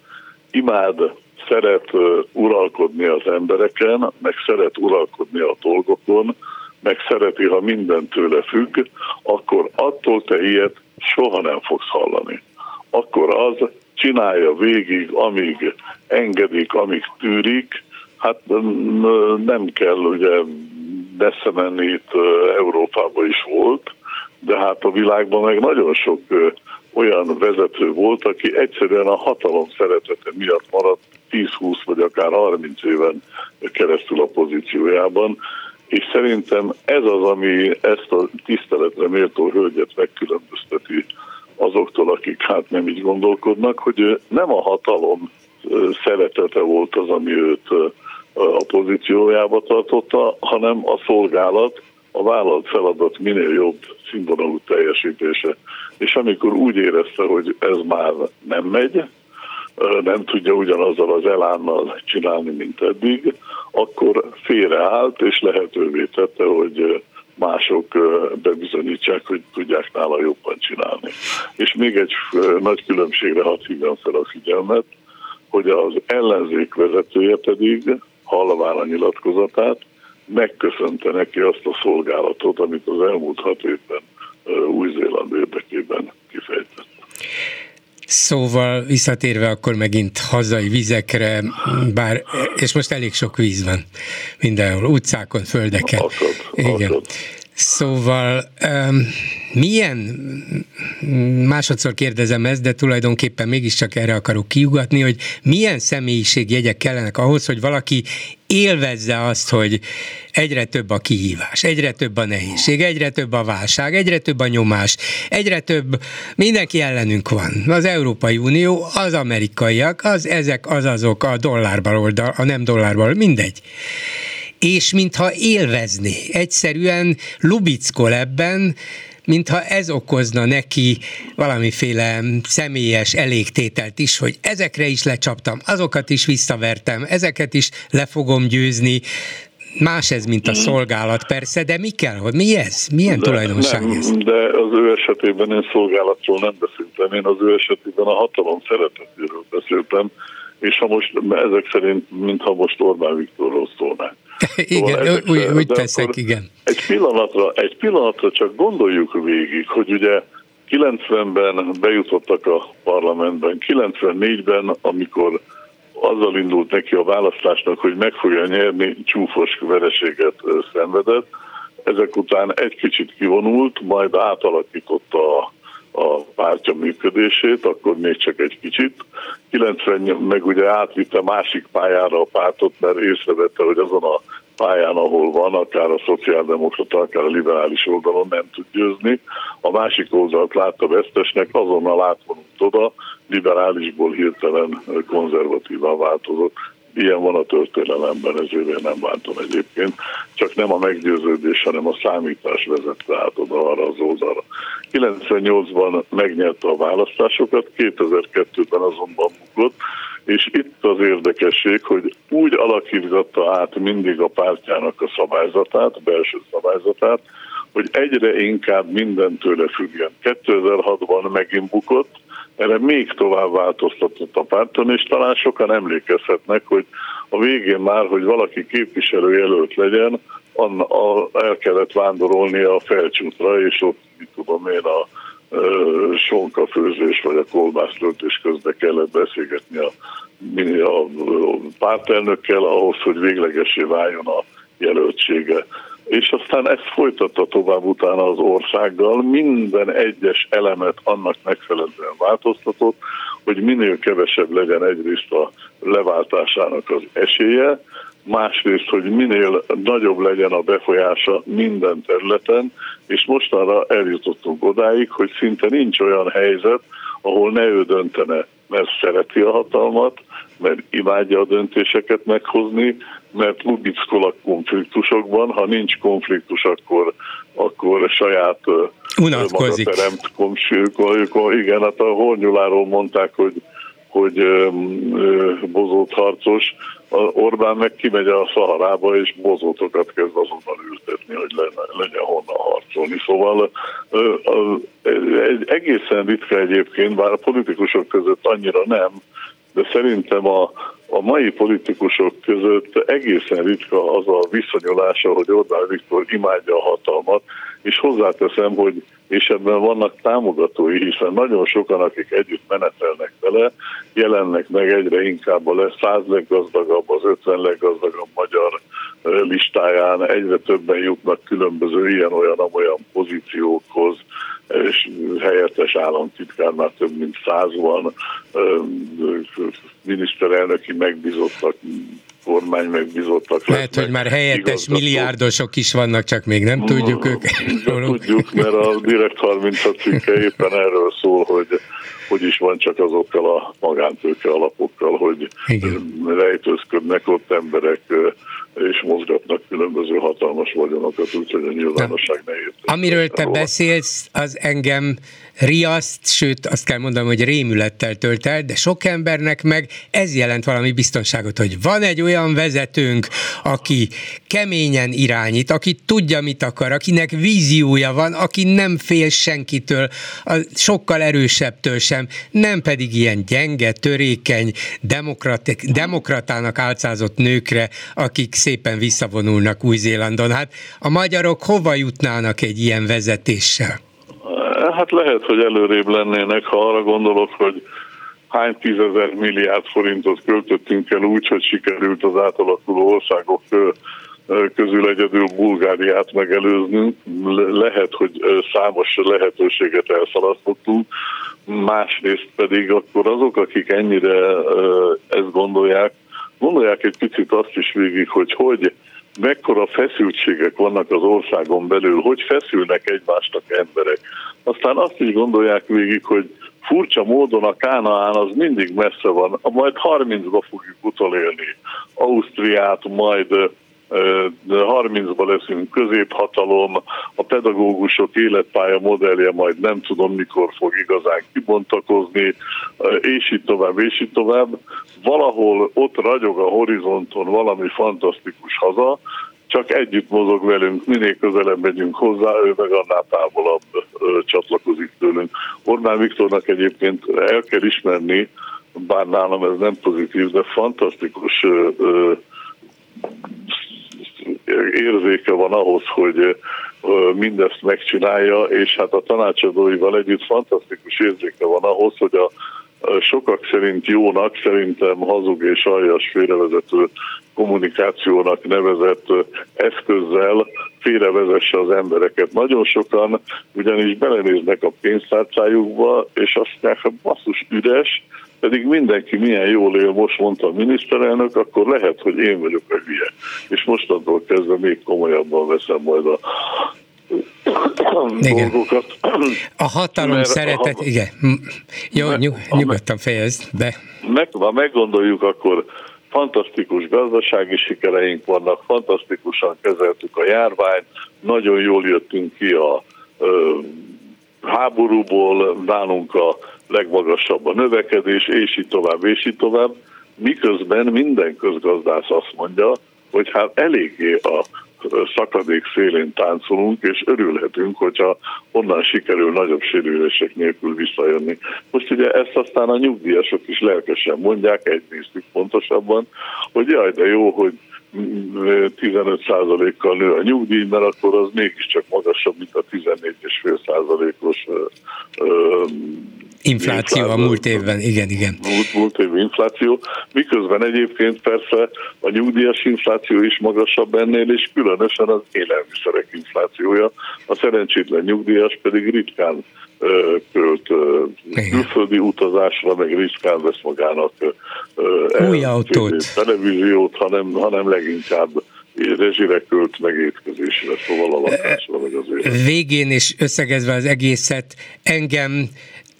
imád, szeret uralkodni az embereken, meg szeret uralkodni a dolgokon, meg szereti, ha minden tőle függ, akkor attól te ilyet soha nem fogsz hallani. Akkor az csinálja végig, amíg engedik, amíg tűrik, hát nem kell ugye itt Európában is volt, de hát a világban meg nagyon sok olyan vezető volt, aki egyszerűen a hatalom szeretete miatt maradt 10-20 vagy akár 30 éven keresztül a pozíciójában, és szerintem ez az, ami ezt a tiszteletre méltó hölgyet megkülönbözteti azoktól, akik hát nem így gondolkodnak, hogy nem a hatalom szeretete volt az, ami őt a pozíciójába tartotta, hanem a szolgálat, a vállalt feladat minél jobb színvonalú teljesítése. És amikor úgy érezte, hogy ez már nem megy, nem tudja ugyanazzal az elánnal csinálni, mint eddig, akkor félreállt és lehetővé tette, hogy mások bebizonyítsák, hogy tudják nála jobban csinálni. És még egy nagy különbségre hadd hívjam fel a figyelmet, hogy az ellenzék vezetője pedig hallaván a nyilatkozatát, megköszönte neki azt a szolgálatot, amit az elmúlt hat évben Új-Zéland érdekében kifejtett. Szóval visszatérve akkor megint hazai vizekre, bár, és most elég sok víz van mindenhol, utcákon, földeken. Akad, Igen. Akad. Szóval um, milyen, másodszor kérdezem ezt, de tulajdonképpen mégiscsak erre akarok kiugatni, hogy milyen személyiségjegyek kellenek ahhoz, hogy valaki élvezze azt, hogy egyre több a kihívás, egyre több a nehézség, egyre több a válság, egyre több a nyomás, egyre több, mindenki ellenünk van. Az Európai Unió, az amerikaiak, az ezek, az azok, a dollárban oldal, a nem dollárban, mindegy és mintha élvezné. Egyszerűen lubickol ebben, mintha ez okozna neki valamiféle személyes elégtételt is, hogy ezekre is lecsaptam, azokat is visszavertem, ezeket is le fogom győzni. Más ez, mint a szolgálat persze, de mi kell, hogy mi ez? Milyen de, tulajdonság nem, ez? De az ő esetében én szolgálatról nem beszéltem, én az ő esetében a hatalom szeretetéről beszéltem, és ha most ezek szerint, mintha most Orbán Viktorról szólnánk. igen, szóval úgy, úgy teszek, igen. Egy pillanatra, egy pillanatra csak gondoljuk végig, hogy ugye 90-ben bejutottak a parlamentben, 94-ben, amikor azzal indult neki a választásnak, hogy meg fogja nyerni, csúfos vereséget szenvedett. Ezek után egy kicsit kivonult, majd átalakította a a pártja működését, akkor még csak egy kicsit. 90 meg ugye átvitte másik pályára a pártot, mert észrevette, hogy azon a pályán, ahol van, akár a szociáldemokrata, akár a liberális oldalon nem tud győzni. A másik oldalt látta vesztesnek, azonnal átvonult oda, liberálisból hirtelen konzervatívá változott. Ilyen van a történelemben, ezért én nem váltom egyébként. Csak nem a meggyőződés, hanem a számítás vezette át oda arra az oldalra. 98-ban megnyerte a választásokat, 2002-ben azonban bukott, és itt az érdekesség, hogy úgy alakítgatta át mindig a pártjának a szabályzatát, belső szabályzatát, hogy egyre inkább mindentőle függjen. 2006-ban megint bukott, erre még tovább változtatott a párton, és talán sokan emlékezhetnek, hogy a végén már, hogy valaki képviselőjelölt legyen, el kellett vándorolni a felcsútra, és ott, mit tudom én, a sonkafőzés vagy a kolbásztöltés közben kellett beszélgetni a, a pártelnökkel ahhoz, hogy véglegesé váljon a jelöltsége. És aztán ezt folytatta tovább utána az országgal, minden egyes elemet annak megfelelően változtatott, hogy minél kevesebb legyen egyrészt a leváltásának az esélye, másrészt, hogy minél nagyobb legyen a befolyása minden területen, és mostanra eljutottunk odáig, hogy szinte nincs olyan helyzet, ahol ne ő döntene, mert szereti a hatalmat, mert imádja a döntéseket meghozni, mert lubickol a konfliktusokban, ha nincs konfliktus, akkor, akkor saját Unatkozik. maga teremt konfliktus. Igen, hát a Hornyuláról mondták, hogy hogy bozót harcos, Orbán meg kimegy a Szaharába, és bozótokat kezd azonnal ültetni, hogy legyen honnan harcolni. Szóval egy egészen ritka egyébként, bár a politikusok között annyira nem, de szerintem a, a mai politikusok között egészen ritka az a viszonyulása, hogy Orbán Viktor imádja a hatalmat, és hozzáteszem, hogy és ebben vannak támogatói, hiszen nagyon sokan, akik együtt menetelnek vele, jelennek meg egyre inkább a lesz száz leggazdagabb, az ötven leggazdagabb magyar listáján, egyre többen jutnak különböző ilyen-olyan-olyan pozíciókhoz, és helyettes államtitkár már több mint száz van, miniszterelnöki megbízottak kormány megbízottak. Lehet, hogy már helyettes milliárdosok is vannak, csak még nem tudjuk őket. Tudjuk, mert a Direkt 30 cikke éppen erről szól, hogy hogy is van csak azokkal a magántőke alapokkal, hogy Igen. rejtőzködnek ott emberek és mozgatnak különböző hatalmas vagyonokat, úgyhogy a nyilvánosság ne érte. Amiről te beszélsz, az engem riaszt, sőt azt kell mondanom, hogy rémülettel tölt el, de sok embernek meg ez jelent valami biztonságot, hogy van egy olyan vezetőnk, aki keményen irányít, aki tudja, mit akar, akinek víziója van, aki nem fél senkitől, a sokkal erősebbtől sem, nem pedig ilyen gyenge, törékeny, demokratik, demokratának álcázott nőkre, akik szépen visszavonulnak Új-Zélandon. Hát a magyarok hova jutnának egy ilyen vezetéssel? Hát lehet, hogy előrébb lennének, ha arra gondolok, hogy hány tízezer milliárd forintot költöttünk el úgy, hogy sikerült az átalakuló országok közül egyedül Bulgáriát megelőznünk. Lehet, hogy számos lehetőséget elszalasztottunk, másrészt pedig akkor azok, akik ennyire ezt gondolják, gondolják egy picit azt is végig, hogy hogy mekkora feszültségek vannak az országon belül, hogy feszülnek egymásnak emberek. Aztán azt is gondolják végig, hogy furcsa módon a Kánaán az mindig messze van, majd 30-ba fogjuk utolélni Ausztriát, majd 30-ban leszünk középhatalom, a pedagógusok életpálya modellje majd nem tudom mikor fog igazán kibontakozni, és így tovább, és így tovább. Valahol ott ragyog a horizonton valami fantasztikus haza, csak együtt mozog velünk, minél közelebb megyünk hozzá, ő meg annál távolabb csatlakozik tőlünk. Orbán Viktornak egyébként el kell ismerni, bár nálam ez nem pozitív, de fantasztikus érzéke van ahhoz, hogy mindezt megcsinálja, és hát a tanácsadóival együtt fantasztikus érzéke van ahhoz, hogy a sokak szerint jónak, szerintem hazug és aljas félrevezető kommunikációnak nevezett eszközzel félrevezesse az embereket. Nagyon sokan ugyanis belenéznek a pénztárcájukba, és azt mondják, hogy basszus üres, pedig mindenki milyen jól él, most mondta a miniszterelnök, akkor lehet, hogy én vagyok a hülye. És mostantól kezdve még komolyabban veszem majd a igen. dolgokat. A hatalom Mert szeretet, ha, igen. Jó, me, nyug, nyugodtan fejezd be. Meg, ha meggondoljuk, akkor fantasztikus gazdasági sikereink vannak, fantasztikusan kezeltük a járványt, nagyon jól jöttünk ki a ö, háborúból, nálunk a legmagasabb a növekedés, és így tovább, és így tovább. Miközben minden közgazdász azt mondja, hogy hát eléggé a szakadék szélén táncolunk, és örülhetünk, hogyha onnan sikerül nagyobb sérülések nélkül visszajönni. Most ugye ezt aztán a nyugdíjasok is lelkesen mondják, egy pontosabban, hogy jaj, de jó, hogy 15%-kal nő a nyugdíj, mert akkor az mégiscsak magasabb, mint a 14,5%-os infláció a múlt évben, igen, igen. Múlt, múlt év infláció, miközben egyébként persze a nyugdíjas infláció is magasabb ennél, és különösen az élelmiszerek inflációja. A szerencsétlen nyugdíjas pedig ritkán költ külföldi utazásra, meg ritkán vesz magának új autót, televíziót, hanem, hanem leginkább rezsire költ meg étkezésre, szóval a lakásra, meg azért. Végén és összegezve az egészet, engem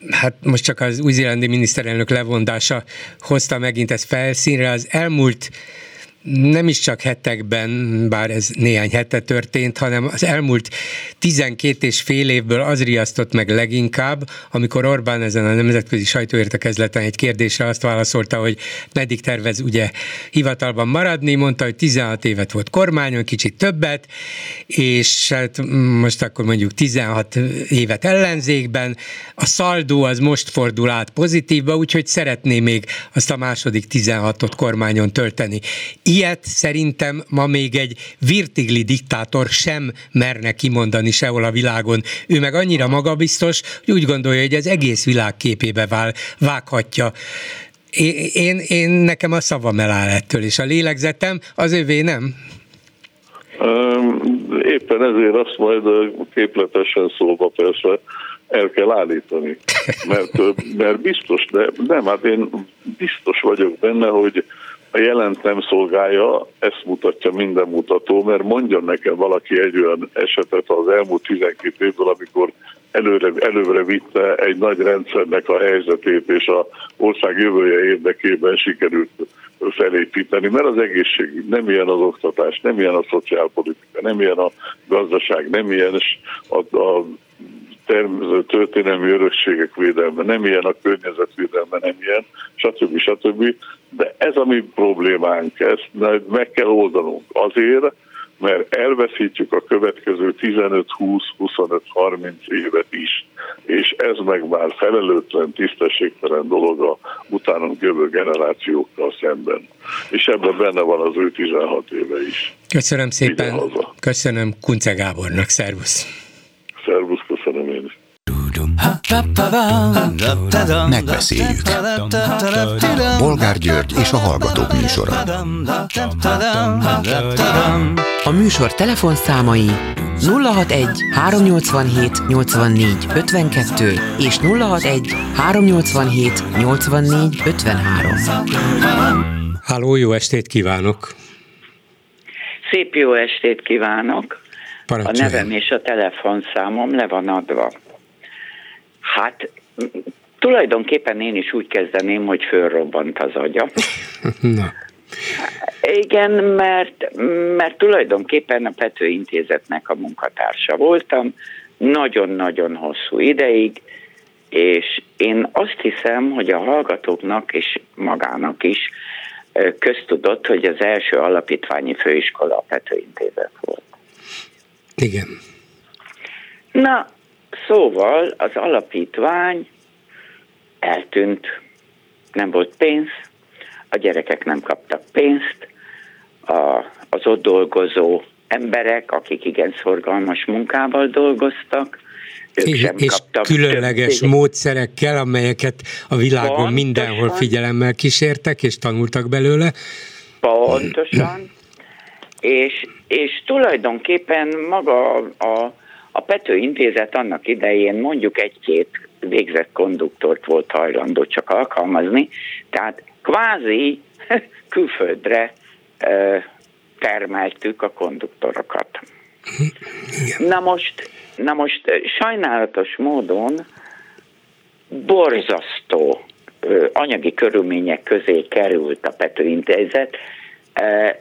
hát most csak az új-zélandi miniszterelnök levondása hozta megint ezt felszínre. Az elmúlt nem is csak hetekben, bár ez néhány hete történt, hanem az elmúlt 12 és fél évből az riasztott meg leginkább, amikor Orbán ezen a nemzetközi sajtóértekezleten egy kérdésre azt válaszolta, hogy meddig tervez ugye hivatalban maradni, mondta, hogy 16 évet volt kormányon, kicsit többet, és hát most akkor mondjuk 16 évet ellenzékben, a szaldó az most fordul át pozitívba, úgyhogy szeretné még azt a második 16-ot kormányon tölteni Ilyet szerintem ma még egy virtigli diktátor sem merne kimondani sehol a világon. Ő meg annyira magabiztos, hogy úgy gondolja, hogy az egész világ képébe vál, vághatja. Én, én, én nekem a szavam eláll ettől, és a lélegzetem az övé nem? Éppen ezért azt majd képletesen szólva persze el kell állítani. Mert, mert biztos, de nem, hát én biztos vagyok benne, hogy a jelent nem szolgálja, ezt mutatja minden mutató, mert mondjon nekem valaki egy olyan esetet az elmúlt 12 évből, amikor előre, előre vitte egy nagy rendszernek a helyzetét, és a ország jövője érdekében sikerült felépíteni, mert az egészség nem ilyen az oktatás, nem ilyen a szociálpolitika, nem ilyen a gazdaság, nem ilyen a, a történelmi örökségek védelme, nem ilyen a környezetvédelme, nem ilyen, stb. stb. De ez a mi problémánk, ezt meg kell oldanunk azért, mert elveszítjük a következő 15-20-25-30 évet is, és ez meg már felelőtlen, tisztességtelen dolog a utánunk jövő generációkkal szemben. És ebben benne van az ő 16 éve is. Köszönöm szépen, köszönöm Kunce Gábornak, szervusz! Megbeszéljük. Bolgár György és a Hallgatók műsora. A műsor telefonszámai 061 387 84 52 és 061 387 84 53. Háló, jó estét kívánok! Szép jó estét kívánok! A nevem és a telefonszámom le van adva. Hát tulajdonképpen én is úgy kezdeném, hogy fölrobbant az agya. Na. Igen, mert, mert tulajdonképpen a Pető Intézetnek a munkatársa voltam, nagyon-nagyon hosszú ideig, és én azt hiszem, hogy a hallgatóknak és magának is köztudott, hogy az első alapítványi főiskola a Pető Intézet volt. Igen. Na, szóval az alapítvány eltűnt, nem volt pénz, a gyerekek nem kaptak pénzt, a, az ott dolgozó emberek, akik igen szorgalmas munkával dolgoztak, ők és, sem és különleges több... módszerekkel, amelyeket a világon Pontosan. mindenhol figyelemmel kísértek, és tanultak belőle. Pontosan. és, és tulajdonképpen maga a, a Pető Intézet annak idején mondjuk egy-két végzett konduktort volt hajlandó csak alkalmazni, tehát kvázi külföldre termeltük a konduktorokat. Na most, na most sajnálatos módon borzasztó anyagi körülmények közé került a Pető Intézet,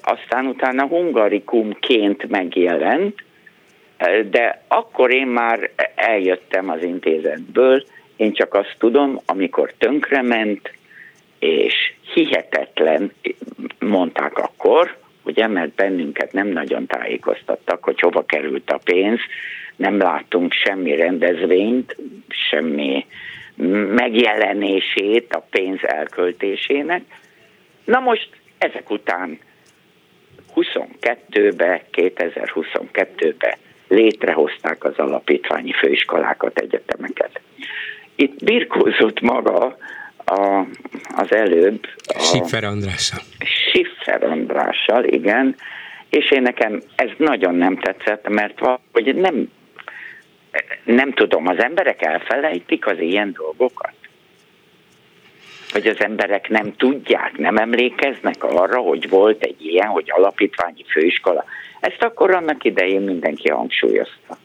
aztán utána hungarikumként megjelent, de akkor én már eljöttem az intézetből, én csak azt tudom, amikor tönkrement, és hihetetlen, mondták akkor, ugye, mert bennünket nem nagyon tájékoztattak, hogy hova került a pénz, nem láttunk semmi rendezvényt, semmi megjelenését a pénz elköltésének. Na most ezek után 22-be, 2022-be létrehozták az alapítványi főiskolákat, egyetemeket. Itt birkózott maga a, az előbb. A Siffer Andrással. Siffer Andrással, igen. És én nekem ez nagyon nem tetszett, mert hogy nem, nem tudom, az emberek elfelejtik az ilyen dolgokat? Vagy az emberek nem tudják, nem emlékeznek arra, hogy volt egy ilyen, hogy alapítványi főiskola. Ezt akkor annak idején mindenki hangsúlyozta.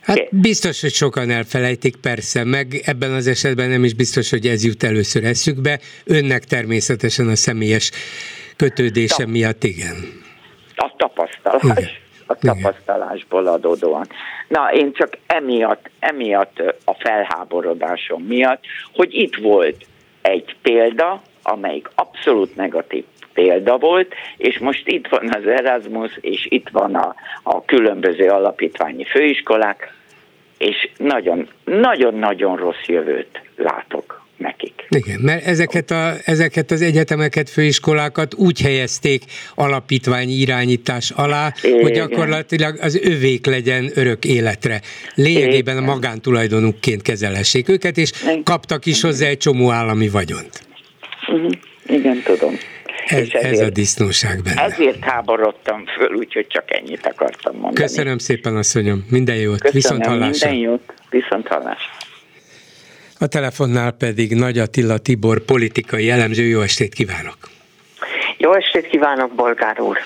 Hát biztos, hogy sokan elfelejtik, persze, meg ebben az esetben nem is biztos, hogy ez jut először eszükbe. Önnek természetesen a személyes kötődése Ta- miatt igen. A tapasztalás. Igen. A tapasztalásból adódóan. Na, én csak emiatt, emiatt a felháborodásom miatt, hogy itt volt egy példa, amelyik abszolút negatív példa volt, és most itt van az Erasmus, és itt van a, a különböző alapítványi főiskolák, és nagyon, nagyon-nagyon rossz jövőt látok nekik. Igen, mert ezeket, a, ezeket az egyetemeket, főiskolákat úgy helyezték alapítványi irányítás alá, Igen. hogy gyakorlatilag az övék legyen örök életre. Lényegében Igen. a magántulajdonukként kezelhessék őket, és kaptak is hozzá egy csomó állami vagyont. Mhm. Igen, tudom. Ez, ezért, ez a disznóság benne. Ezért háborodtam föl, úgyhogy csak ennyit akartam mondani. Köszönöm szépen, asszonyom. Minden jót. Köszönöm, Viszont hallásra. Minden jót. Viszont hallásra. A telefonnál pedig Nagy Attila Tibor, politikai elemző. Jó estét kívánok! Jó estét kívánok, Bolgár úr!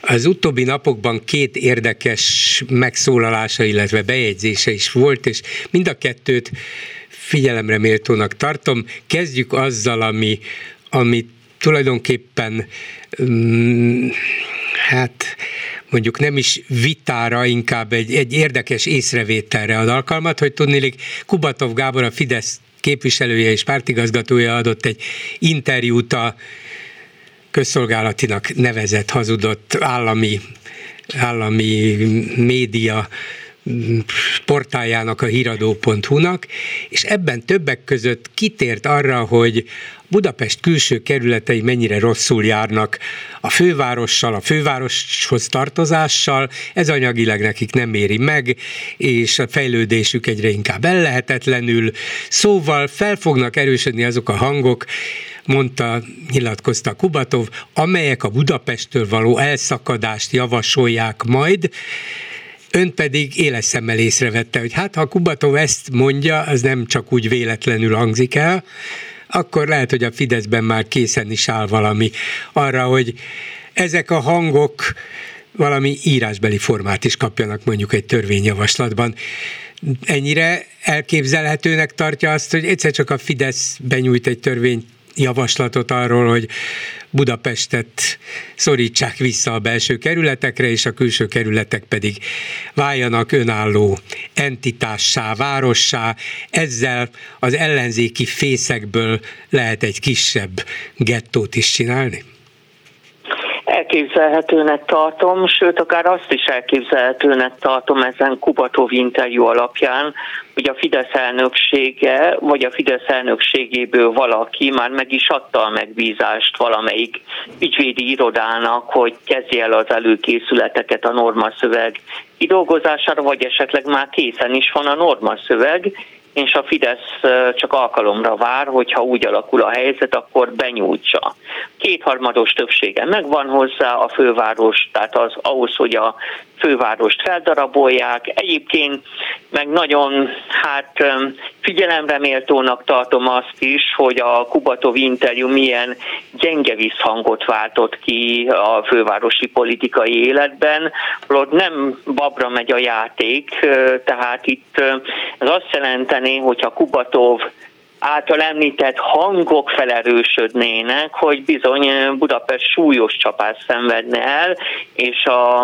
Az utóbbi napokban két érdekes megszólalása, illetve bejegyzése is volt, és mind a kettőt figyelemre méltónak tartom. Kezdjük azzal, ami, amit tulajdonképpen mm, hát mondjuk nem is vitára, inkább egy, egy érdekes észrevételre ad alkalmat, hogy tudnélik Kubatov Gábor, a Fidesz képviselője és pártigazgatója adott egy interjút a közszolgálatinak nevezett, hazudott állami, állami média portáljának, a híradó.hu-nak, és ebben többek között kitért arra, hogy Budapest külső kerületei mennyire rosszul járnak a fővárossal, a fővároshoz tartozással, ez anyagileg nekik nem éri meg, és a fejlődésük egyre inkább ellehetetlenül. Szóval fel fognak erősödni azok a hangok, mondta, nyilatkozta Kubatov, amelyek a Budapesttől való elszakadást javasolják majd, Ön pedig éles szemmel észrevette, hogy hát ha Kubatov ezt mondja, az nem csak úgy véletlenül hangzik el, akkor lehet, hogy a Fideszben már készen is áll valami arra, hogy ezek a hangok valami írásbeli formát is kapjanak mondjuk egy törvényjavaslatban. Ennyire elképzelhetőnek tartja azt, hogy egyszer csak a Fidesz benyújt egy törvényt javaslatot arról, hogy Budapestet szorítsák vissza a belső kerületekre, és a külső kerületek pedig váljanak önálló entitássá, várossá. Ezzel az ellenzéki fészekből lehet egy kisebb gettót is csinálni? Elképzelhetőnek tartom, sőt, akár azt is elképzelhetőnek tartom ezen Kubatov interjú alapján, hogy a Fidesz elnöksége, vagy a Fidesz elnökségéből valaki már meg is adta a megbízást valamelyik ügyvédi irodának, hogy kezdje el az előkészületeket a normaszöveg kidolgozására, vagy esetleg már készen is van a normaszöveg, és a Fidesz csak alkalomra vár, hogyha úgy alakul a helyzet, akkor benyújtsa. Kétharmados többsége megvan hozzá a főváros, tehát az ahhoz, hogy a fővárost feldarabolják. Egyébként meg nagyon hát figyelemre méltónak tartom azt is, hogy a Kubatov interjú milyen gyenge visszhangot váltott ki a fővárosi politikai életben, ott nem babra megy a játék, tehát itt ez azt jelenteni, hogyha Kubatov által említett hangok felerősödnének, hogy bizony Budapest súlyos csapást szenvedne el, és a,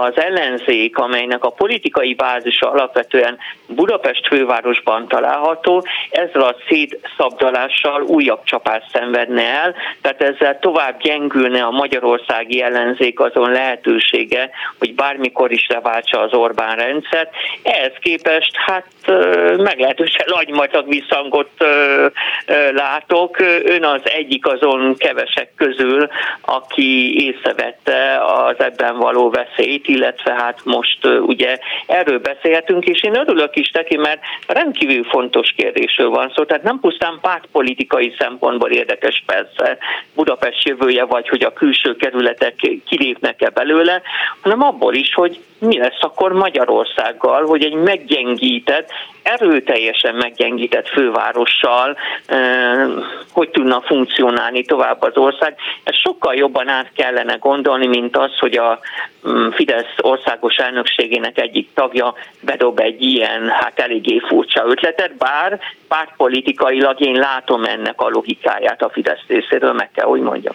az ellenzék, amelynek a politikai bázisa alapvetően Budapest fővárosban található, ezzel a szétszabdalással újabb csapást szenvedne el, tehát ezzel tovább gyengülne a magyarországi ellenzék azon lehetősége, hogy bármikor is leváltsa az Orbán rendszert. Ehhez képest hát meglehetősen nagymatag visszhangot látok. Ön az egyik azon kevesek közül, aki észrevette az ebben való veszélyt, illetve hát most ugye erről beszélhetünk, és én örülök is neki, mert rendkívül fontos kérdésről van szó, tehát nem pusztán pártpolitikai szempontból érdekes persze Budapest jövője, vagy hogy a külső kerületek kilépnek-e belőle, hanem abból is, hogy mi lesz akkor Magyarországgal, hogy egy meggyengített, erőteljesen meggyengített fővárossal hogy tudna funkcionálni tovább az ország. Ezt sokkal jobban át kellene gondolni, mint az, hogy a mm, Fidesz országos elnökségének egyik tagja bedob egy ilyen, hát eléggé furcsa ötletet, bár pártpolitikailag én látom ennek a logikáját a Fidesz részéről, meg kell, hogy mondjam.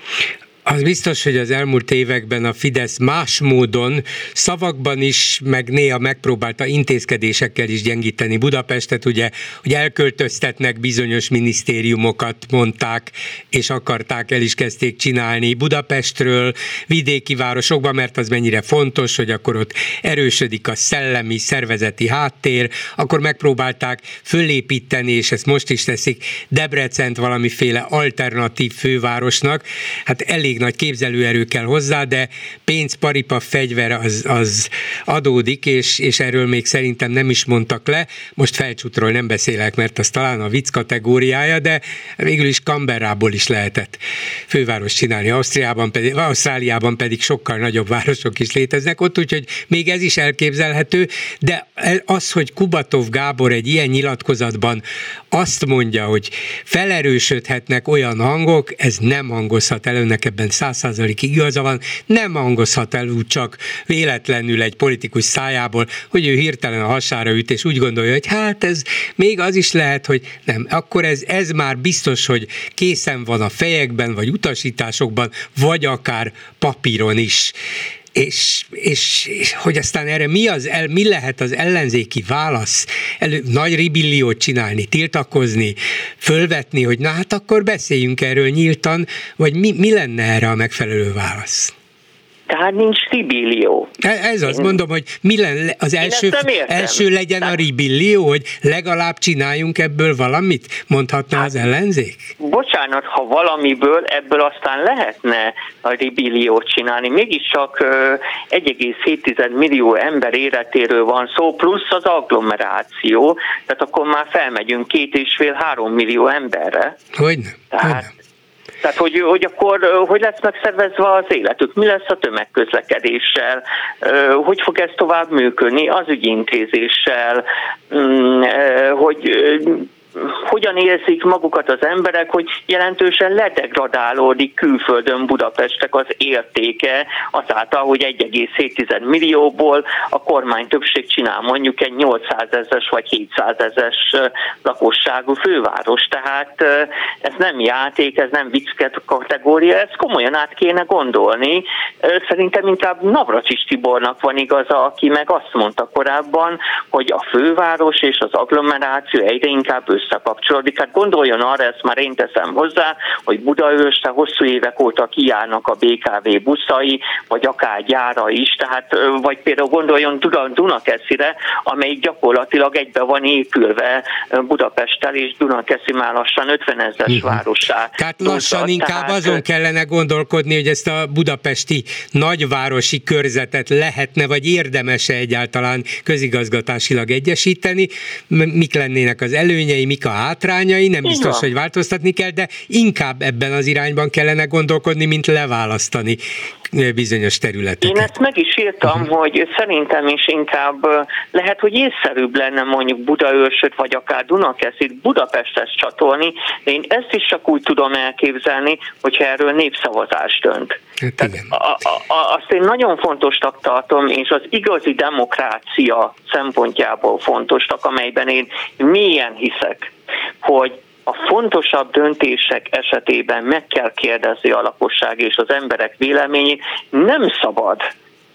Az biztos, hogy az elmúlt években a Fidesz más módon szavakban is, meg néha megpróbálta intézkedésekkel is gyengíteni Budapestet, ugye, hogy elköltöztetnek bizonyos minisztériumokat, mondták, és akarták, el is kezdték csinálni Budapestről, vidéki városokba, mert az mennyire fontos, hogy akkor ott erősödik a szellemi, szervezeti háttér, akkor megpróbálták fölépíteni, és ezt most is teszik, Debrecent valamiféle alternatív fővárosnak. Hát elég elég nagy képzelőerő kell hozzá, de pénz, paripa, fegyver az, az adódik, és, és erről még szerintem nem is mondtak le. Most felcsútról nem beszélek, mert az talán a vicc kategóriája, de végül is Canberrából is lehetett főváros csinálni. Ausztriában pedig, Ausztráliában pedig sokkal nagyobb városok is léteznek ott, úgyhogy még ez is elképzelhető, de az, hogy Kubatov Gábor egy ilyen nyilatkozatban azt mondja, hogy felerősödhetnek olyan hangok, ez nem hangozhat el, önnek ebben száz igaza van, nem hangozhat el úgy csak véletlenül egy politikus szájából, hogy ő hirtelen a hasára üt, és úgy gondolja, hogy hát ez még az is lehet, hogy nem. Akkor ez, ez már biztos, hogy készen van a fejekben, vagy utasításokban, vagy akár papíron is és, és, és hogy aztán erre mi, az, el, mi lehet az ellenzéki válasz, elő, nagy ribilliót csinálni, tiltakozni, fölvetni, hogy na hát akkor beszéljünk erről nyíltan, vagy mi, mi lenne erre a megfelelő válasz? Tehát nincs ribillió. E, ez az, mondom, hogy mi lenne, az első, első legyen Tehát... a ribillió, hogy legalább csináljunk ebből valamit, mondhatna hát, az ellenzék? Bocsánat, ha valamiből ebből aztán lehetne a ribilliót csinálni, mégiscsak 1,7 millió ember életéről van szó, plusz az agglomeráció, tehát akkor már felmegyünk két és fél három millió emberre. Hogyne? Tehát, Hogyne. Tehát, hogy, hogy akkor hogy lesz megszervezve az életük, mi lesz a tömegközlekedéssel, hogy fog ez tovább működni az ügyintézéssel, mm, hogy hogyan érzik magukat az emberek, hogy jelentősen ledegradálódik külföldön Budapestek az értéke azáltal, hogy 1,7 millióból a kormány többség csinál mondjuk egy 800 ezes vagy 700 ezes lakosságú főváros. Tehát ez nem játék, ez nem vicc kategória, ez komolyan át kéne gondolni. Szerintem inkább Navracsis Tibornak van igaza, aki meg azt mondta korábban, hogy a főváros és az agglomeráció egyre inkább összekapcsolódik. Hát gondoljon arra, ezt már én teszem hozzá, hogy Budaörsre hosszú évek óta kijárnak a BKV buszai, vagy akár gyára is, tehát vagy például gondoljon Dunakeszire, amely gyakorlatilag egybe van épülve Budapesttel, és Dunakeszi már lassan 50 ezeres városá. Tehát lassan inkább tehát, azon kellene gondolkodni, hogy ezt a budapesti nagyvárosi körzetet lehetne, vagy érdemese egyáltalán közigazgatásilag egyesíteni, mik lennének az előnyei, mik a hátrányai, nem biztos, hogy változtatni kell, de inkább ebben az irányban kellene gondolkodni, mint leválasztani bizonyos területeket. Én ezt meg is írtam, uh-huh. hogy szerintem is inkább lehet, hogy észszerűbb lenne mondjuk Budaörsöt, vagy akár Dunakeszit Budapesthez csatolni, én ezt is csak úgy tudom elképzelni, hogyha erről népszavazás dönt. Hát igen. A, a, azt én nagyon fontosnak tartom, és az igazi demokrácia szempontjából fontosnak, amelyben én mélyen hiszek, hogy a fontosabb döntések esetében meg kell kérdezni a lakosság és az emberek véleményét, nem szabad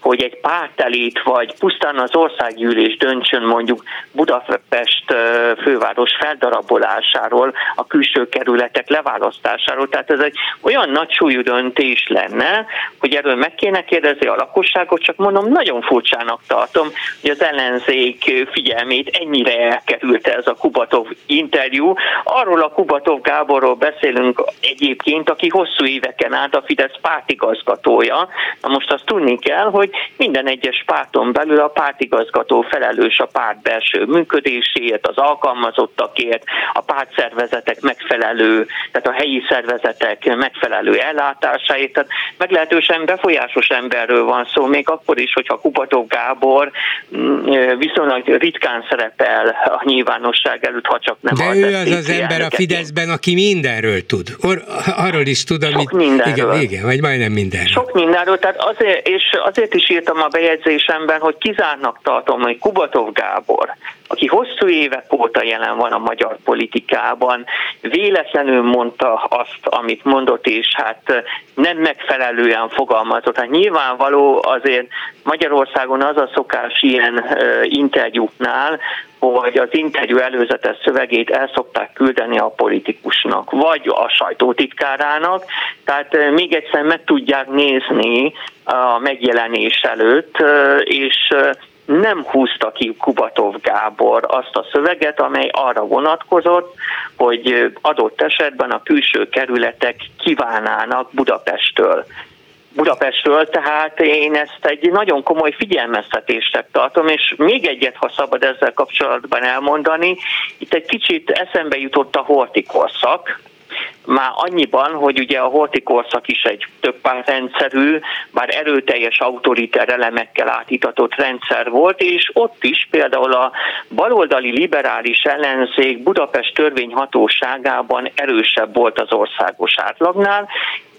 hogy egy pártelét vagy pusztán az országgyűlés döntsön mondjuk Budapest főváros feldarabolásáról, a külső kerületek leválasztásáról. Tehát ez egy olyan nagy súlyú döntés lenne, hogy erről meg kéne kérdezni a lakosságot, csak mondom, nagyon furcsának tartom, hogy az ellenzék figyelmét ennyire elkerülte ez a Kubatov interjú. Arról a Kubatov Gáborról beszélünk egyébként, aki hosszú éveken át a Fidesz pártigazgatója. Na most azt tudni kell, hogy minden egyes párton belül a pártigazgató felelős a párt belső működéséért, az alkalmazottakért, a pártszervezetek megfelelő, tehát a helyi szervezetek megfelelő ellátásáért. Tehát meglehetősen befolyásos emberről van szó, még akkor is, hogyha Kubatov Gábor mm, viszonylag ritkán szerepel a nyilvánosság előtt, ha csak nem De ő az az ember a Fideszben, aki mindenről tud. Or, arról is tud, amit... Sok mindenről. Igen, igen, vagy majdnem mindenről. Sok mindenről, tehát azért, és azért is írtam a bejegyzésemben, hogy kizárnak tartom, hogy Kubatov Gábor, aki hosszú évek óta jelen van a magyar politikában, véletlenül mondta azt, amit mondott, és hát nem megfelelően fogalmazott. Hát nyilvánvaló azért Magyarországon az a szokás ilyen interjúknál, hogy az interjú előzetes szövegét el szokták küldeni a politikusnak, vagy a sajtótitkárának, tehát még egyszer meg tudják nézni a megjelenés előtt, és nem húzta ki Kubatov Gábor azt a szöveget, amely arra vonatkozott, hogy adott esetben a külső kerületek kívánnának Budapesttől. Budapestről, tehát én ezt egy nagyon komoly figyelmeztetésnek tartom, és még egyet, ha szabad ezzel kapcsolatban elmondani, itt egy kicsit eszembe jutott a hortikorszak, már annyiban, hogy ugye a horti korszak is egy többpártrendszerű, bár erőteljes autoriter elemekkel átítatott rendszer volt, és ott is például a baloldali liberális ellenzék Budapest törvényhatóságában erősebb volt az országos átlagnál,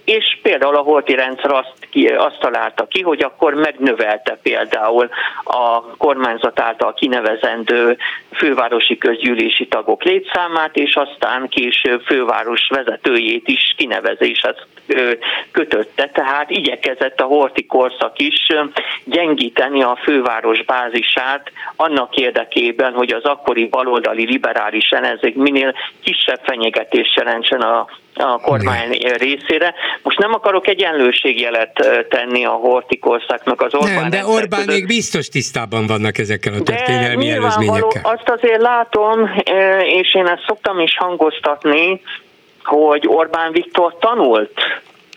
és például a Holti rendszer azt, ki, azt találta ki, hogy akkor megnövelte például a kormányzat által kinevezendő fővárosi közgyűlési tagok létszámát, és aztán később főváros vezetőjét is kinevezéshez kötötte, tehát igyekezett a Horti korszak is gyengíteni a főváros bázisát annak érdekében, hogy az akkori baloldali liberális ellenzék minél kisebb fenyegetés jelentsen a a kormány részére. Most nem akarok egyenlőségjelet tenni a hortikorszaknak az Orbán Nem, de Orbán még biztos tisztában vannak ezekkel a történelmi előzményekkel. Azt azért látom, és én ezt szoktam is hangoztatni, hogy Orbán Viktor tanult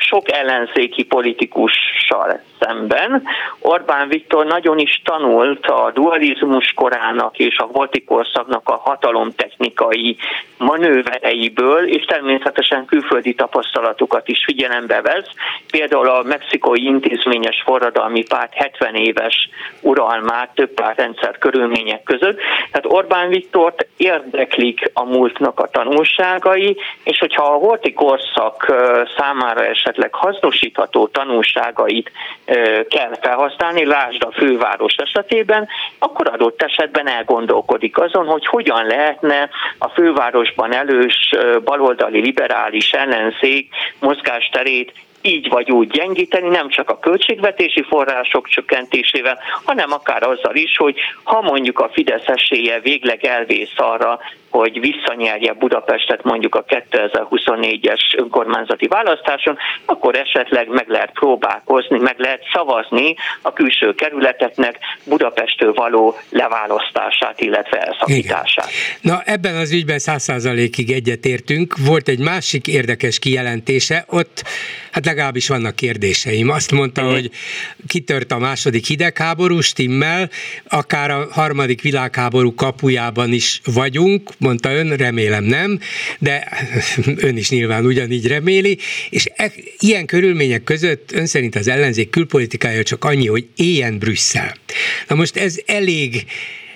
sok ellenzéki politikussal szemben. Orbán Viktor nagyon is tanult a dualizmus korának és a volti korszaknak a hatalomtechnikai manővereiből, és természetesen külföldi tapasztalatokat is figyelembe vesz. Például a mexikói intézményes forradalmi párt 70 éves uralmát több pártrendszer körülmények között. Tehát Orbán Viktort érdeklik a múltnak a tanulságai, és hogyha a volti korszak számára esetleg hasznosítható tanulságait kell felhasználni, lásd a főváros esetében, akkor adott esetben elgondolkodik azon, hogy hogyan lehetne a fővárosban elős baloldali liberális ellenzék mozgásterét így vagy úgy gyengíteni, nem csak a költségvetési források csökkentésével, hanem akár azzal is, hogy ha mondjuk a Fidesz esélye végleg elvész arra, hogy visszanyerje Budapestet mondjuk a 2024-es önkormányzati választáson, akkor esetleg meg lehet próbálkozni, meg lehet szavazni a külső kerületeknek Budapestől való leválasztását, illetve elszakítását. Igen. Na ebben az ügyben száz százalékig egyetértünk. Volt egy másik érdekes kijelentése, ott hát legalábbis vannak kérdéseim. Azt mondta, mm. hogy kitört a második hidegháború, stimmel, akár a harmadik világháború kapujában is vagyunk, mondta ön, remélem nem, de ön is nyilván ugyanígy reméli, és e, ilyen körülmények között ön szerint az ellenzék külpolitikája csak annyi, hogy éljen Brüsszel. Na most ez elég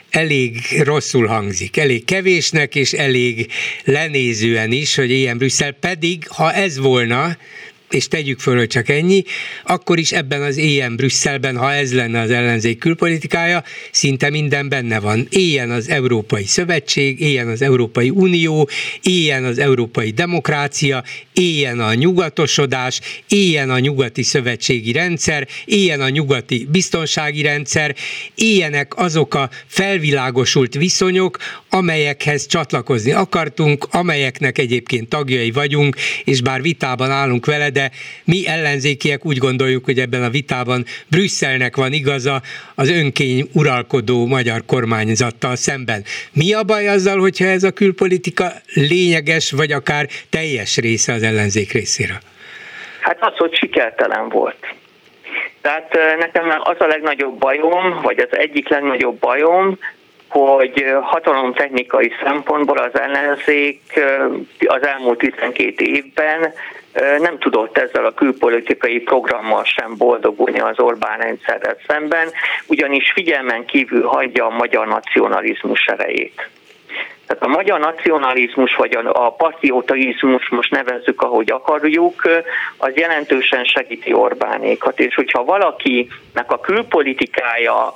elég rosszul hangzik, elég kevésnek és elég lenézően is, hogy ilyen Brüsszel, pedig ha ez volna, és tegyük föl, hogy csak ennyi, akkor is ebben az éjjel Brüsszelben, ha ez lenne az ellenzék külpolitikája, szinte minden benne van. Éljen az Európai Szövetség, éljen az Európai Unió, éljen az Európai Demokrácia, éljen a nyugatosodás, éljen a nyugati szövetségi rendszer, éljen a nyugati biztonsági rendszer, éljenek azok a felvilágosult viszonyok, amelyekhez csatlakozni akartunk, amelyeknek egyébként tagjai vagyunk, és bár vitában állunk vele, de mi ellenzékiek úgy gondoljuk, hogy ebben a vitában Brüsszelnek van igaza az önkény uralkodó magyar kormányzattal szemben. Mi a baj azzal, hogyha ez a külpolitika lényeges, vagy akár teljes része az ellenzék részéről? Hát az, hogy sikertelen volt. Tehát nekem az a legnagyobb bajom, vagy az egyik legnagyobb bajom, hogy hatalomtechnikai szempontból az ellenzék az elmúlt 12 évben nem tudott ezzel a külpolitikai programmal sem boldogulni az Orbán rendszerrel szemben, ugyanis figyelmen kívül hagyja a magyar nacionalizmus erejét. Tehát a magyar nacionalizmus, vagy a patriotizmus, most nevezzük, ahogy akarjuk, az jelentősen segíti Orbánékat. És hogyha valakinek a külpolitikája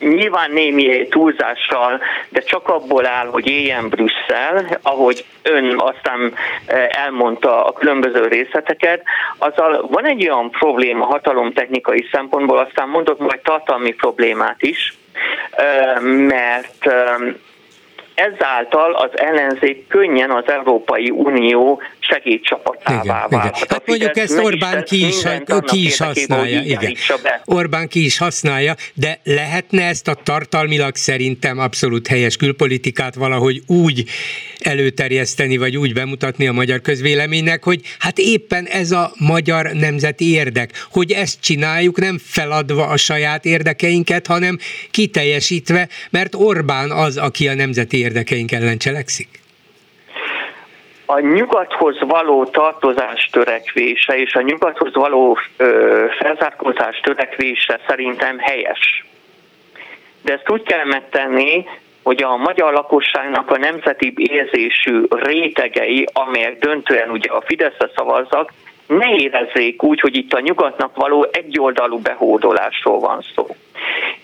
nyilván némi túlzással, de csak abból áll, hogy éljen Brüsszel, ahogy ön aztán e, elmondta a különböző részleteket, azzal van egy olyan probléma hatalomtechnikai szempontból, aztán mondok majd tartalmi problémát is, e, mert e, ezáltal az ellenzék könnyen az Európai Unió segédcsapatává vált. Hát mondjuk ezt Orbán ki is, ki is használja. Igen. Orbán ki is használja, de lehetne ezt a tartalmilag szerintem abszolút helyes külpolitikát valahogy úgy előterjeszteni, vagy úgy bemutatni a magyar közvéleménynek, hogy hát éppen ez a magyar nemzeti érdek, hogy ezt csináljuk nem feladva a saját érdekeinket, hanem kiteljesítve, mert Orbán az, aki a nemzeti érdekeink ellen cselekszik a nyugathoz való tartozás törekvése és a nyugathoz való ö, felzárkózás törekvése szerintem helyes. De ezt úgy kell megtenni, hogy a magyar lakosságnak a nemzeti érzésű rétegei, amelyek döntően ugye a Fideszre szavazzak, ne érezzék úgy, hogy itt a nyugatnak való egyoldalú behódolásról van szó.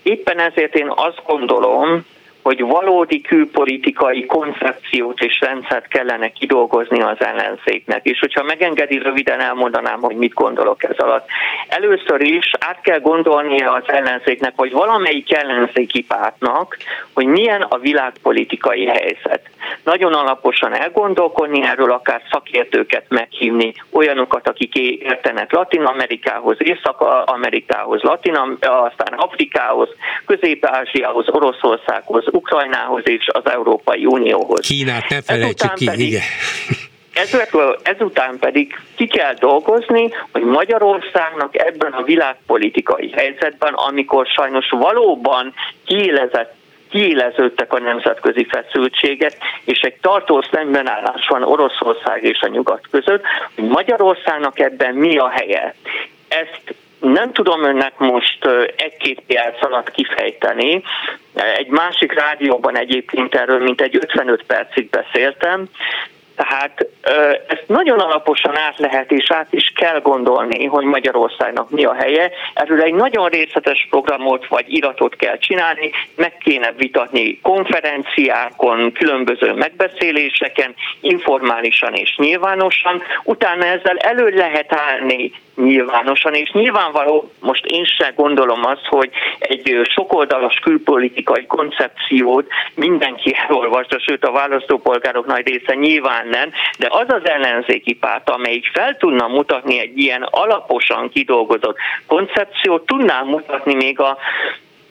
Éppen ezért én azt gondolom, hogy valódi külpolitikai koncepciót és rendszert kellene kidolgozni az ellenzéknek. És hogyha megengedi, röviden elmondanám, hogy mit gondolok ez alatt. Először is át kell gondolnia az ellenzéknek, vagy valamelyik ellenzéki pártnak, hogy milyen a világpolitikai helyzet. Nagyon alaposan elgondolkodni erről, akár szakértőket meghívni, olyanokat, akik értenek Latin Amerikához, Észak-Amerikához, Latin, aztán Afrikához, Közép-Ázsiához, Oroszországhoz, Ukrajnához és az Európai Unióhoz. Kínát ne felejtsük ki, pedig, igen. Ezután, ezután pedig ki kell dolgozni, hogy Magyarországnak ebben a világpolitikai helyzetben, amikor sajnos valóban kiélezett kiéleződtek a nemzetközi feszültségek, és egy tartós szembenállás van Oroszország és a nyugat között, hogy Magyarországnak ebben mi a helye. Ezt nem tudom önnek most egy-két perc alatt kifejteni. Egy másik rádióban egyébként erről mint egy 55 percig beszéltem, tehát ezt nagyon alaposan át lehet és át is kell gondolni, hogy Magyarországnak mi a helye. Erről egy nagyon részletes programot vagy iratot kell csinálni, meg kéne vitatni konferenciákon, különböző megbeszéléseken, informálisan és nyilvánosan. Utána ezzel elő lehet állni nyilvánosan, és nyilvánvaló, most én sem gondolom azt, hogy egy sokoldalas külpolitikai koncepciót mindenki elolvasta, sőt a választópolgárok nagy része nyilván nem, de az az ellenzéki párt, amelyik fel tudna mutatni egy ilyen alaposan kidolgozott koncepciót, tudná mutatni még a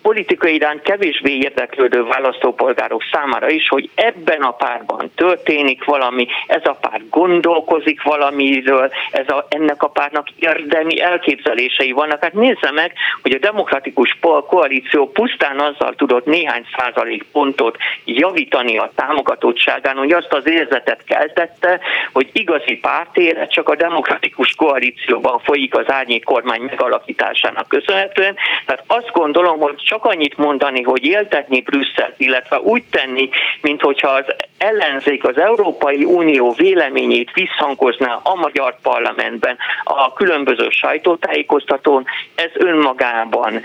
politika iránt kevésbé érdeklődő választópolgárok számára is, hogy ebben a párban történik valami, ez a párt gondolkozik valamiről, ez a, ennek a pártnak érdemi elképzelései vannak. Hát nézze meg, hogy a demokratikus koalíció pusztán azzal tudott néhány százalék pontot javítani a támogatottságán, hogy azt az érzetet keltette, hogy igazi pártélet csak a demokratikus koalícióban folyik az árnyék kormány megalakításának köszönhetően. Tehát azt gondolom, hogy csak csak annyit mondani, hogy éltetni Brüsszelt, illetve úgy tenni, mint hogyha az ellenzék az Európai Unió véleményét visszhangozná a magyar parlamentben, a különböző sajtótájékoztatón, ez önmagában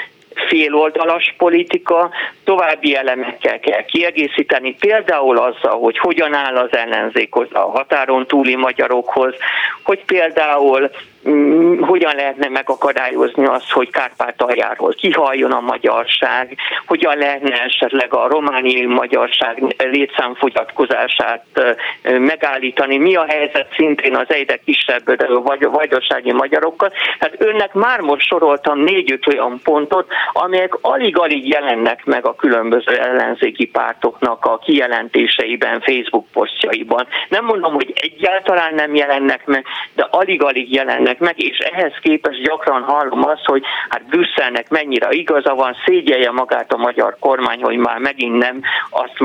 féloldalas politika, további elemekkel kell kiegészíteni, például azzal, hogy hogyan áll az ellenzékhoz, a határon túli magyarokhoz, hogy például hogyan lehetne megakadályozni azt, hogy Kárpátaljáról kihalljon a magyarság, hogyan lehetne esetleg a romániai magyarság létszámfogyatkozását megállítani, mi a helyzet szintén az egyre kisebb vagy vajdasági magyarokkal. Hát önnek már most soroltam négy-öt olyan pontot, amelyek alig-alig jelennek meg a különböző ellenzéki pártoknak a kijelentéseiben, Facebook posztjaiban. Nem mondom, hogy egyáltalán nem jelennek meg, de alig-alig jelennek jelennek meg, és ehhez képest gyakran hallom azt, hogy hát Brüsszelnek mennyire igaza van, szégyelje magát a magyar kormány, hogy már megint nem azt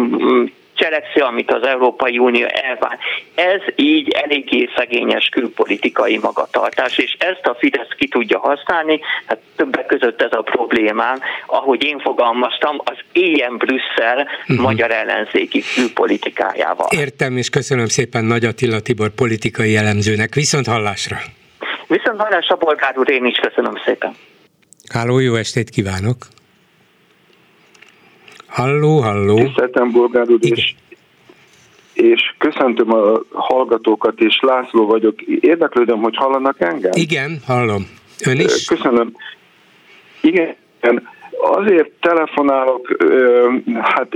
cselekszi, amit az Európai Unió elvár. Ez így eléggé szegényes külpolitikai magatartás, és ezt a Fidesz ki tudja használni, hát többek között ez a problémám, ahogy én fogalmaztam, az éljen Brüsszel uh-huh. magyar ellenzéki külpolitikájával. Értem, és köszönöm szépen Nagy Attila Tibor politikai elemzőnek. Viszont hallásra! Viszont a bolgár úr, én is köszönöm szépen. Háló, jó estét kívánok! Halló, halló! Tiszteltem, bolgár úr, és, és köszöntöm a hallgatókat, és László vagyok. Érdeklődöm, hogy hallanak engem? Igen, hallom. Ön is? Köszönöm. Igen, azért telefonálok, hát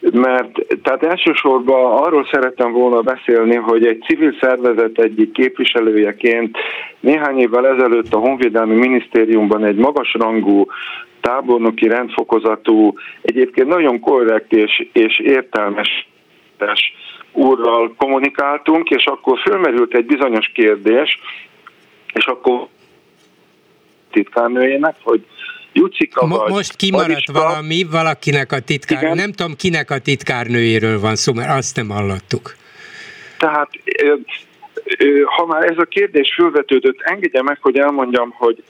mert tehát elsősorban arról szerettem volna beszélni, hogy egy civil szervezet egyik képviselőjeként néhány évvel ezelőtt a Honvédelmi Minisztériumban egy magasrangú tábornoki rendfokozatú, egyébként nagyon korrekt és, és értelmes úrral kommunikáltunk, és akkor fölmerült egy bizonyos kérdés, és akkor titkárnőjének, hogy Jucika Mo- vagy Most kimaradt Mariska. valami, valakinek a titkár, nem tudom kinek a titkárnőjéről van szó, mert azt nem hallottuk. Tehát ha már ez a kérdés fölvetődött, engedje meg, hogy elmondjam, hogy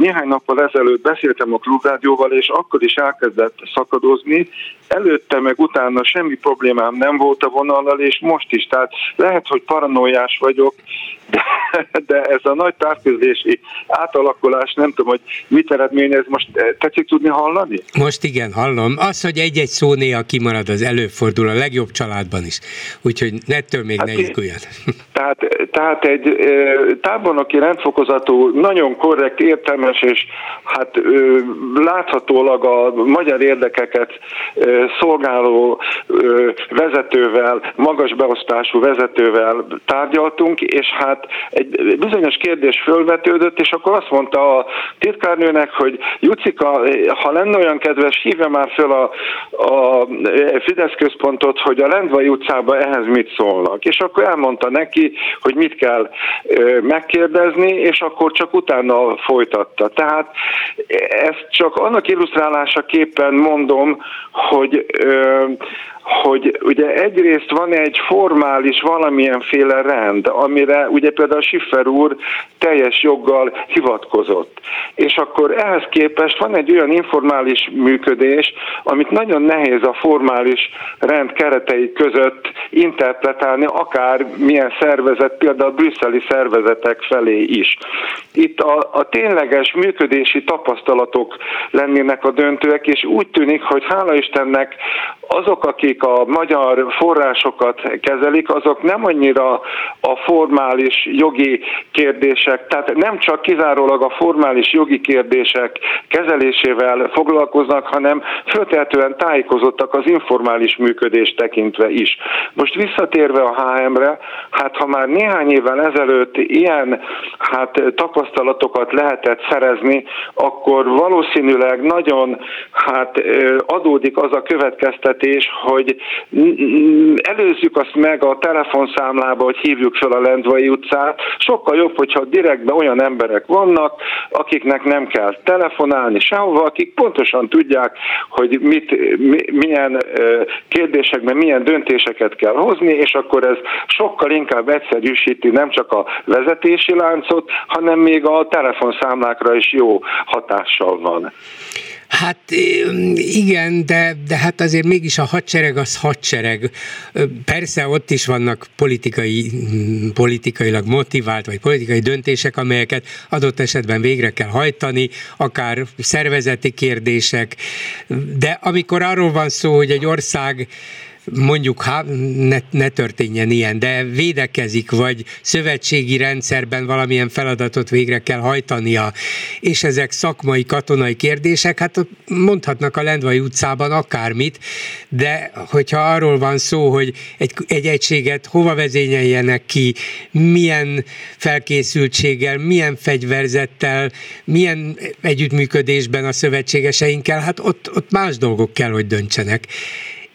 néhány nappal ezelőtt beszéltem a klubrádióval, és akkor is elkezdett szakadozni. Előtte meg utána semmi problémám nem volt a vonallal, és most is. Tehát lehet, hogy paranoiás vagyok, de, de ez a nagy távközlési átalakulás, nem tudom, hogy mit eredményez, most tetszik tudni hallani? Most igen, hallom. Az, hogy egy-egy szó néha kimarad, az előfordul a legjobb családban is. Úgyhogy nettől még hát ne izguljon. Tehát, tehát egy tábornoki rendfokozatú, nagyon korrekt, értelmes és hát láthatólag a magyar érdekeket szolgáló vezetővel, magas beosztású vezetővel tárgyaltunk, és hát egy bizonyos kérdés fölvetődött, és akkor azt mondta a titkárnőnek, hogy Jucika, ha lenne olyan kedves, hívja már föl a, a Fidesz központot, hogy a Lendvai utcába ehhez mit szólnak. És akkor elmondta neki, hogy mit kell megkérdezni, és akkor csak utána folytatta. Tehát ezt csak annak illusztrálásaképpen mondom, hogy hogy ugye egyrészt van egy formális valamilyenféle rend, amire ugye például Schiffer úr teljes joggal hivatkozott. És akkor ehhez képest van egy olyan informális működés, amit nagyon nehéz a formális rend keretei között interpretálni, akár milyen szervezet, például a brüsszeli szervezetek felé is. Itt a, a tényleges működési tapasztalatok lennének a döntőek, és úgy tűnik, hogy hála Istennek azok, akik a magyar forrásokat kezelik, azok nem annyira a formális jogi kérdések, tehát nem csak kizárólag a formális jogi kérdések kezelésével foglalkoznak, hanem föltehetően tájékozottak az informális működést tekintve is. Most visszatérve a HM-re, hát ha már néhány évvel ezelőtt ilyen hát tapasztalatokat lehetett szerezni, akkor valószínűleg nagyon hát adódik az a következtetés, hogy előzzük azt meg a telefonszámlába, hogy hívjuk fel a Lendvai utcát. Sokkal jobb, hogyha direktben olyan emberek vannak, akiknek nem kell telefonálni sehova, akik pontosan tudják, hogy mit, milyen kérdésekben milyen döntéseket kell hozni, és akkor ez sokkal inkább egyszerűsíti nem csak a vezetési lánc vadászott, hanem még a telefonszámlákra is jó hatással van. Hát igen, de, de hát azért mégis a hadsereg az hadsereg. Persze ott is vannak politikai, politikailag motivált, vagy politikai döntések, amelyeket adott esetben végre kell hajtani, akár szervezeti kérdések, de amikor arról van szó, hogy egy ország mondjuk ha ne, ne történjen ilyen, de védekezik, vagy szövetségi rendszerben valamilyen feladatot végre kell hajtania, és ezek szakmai, katonai kérdések, hát mondhatnak a Lendvai utcában akármit, de hogyha arról van szó, hogy egy, egy egységet hova vezényeljenek ki, milyen felkészültséggel, milyen fegyverzettel, milyen együttműködésben a szövetségeseinkkel, hát ott, ott más dolgok kell, hogy döntsenek.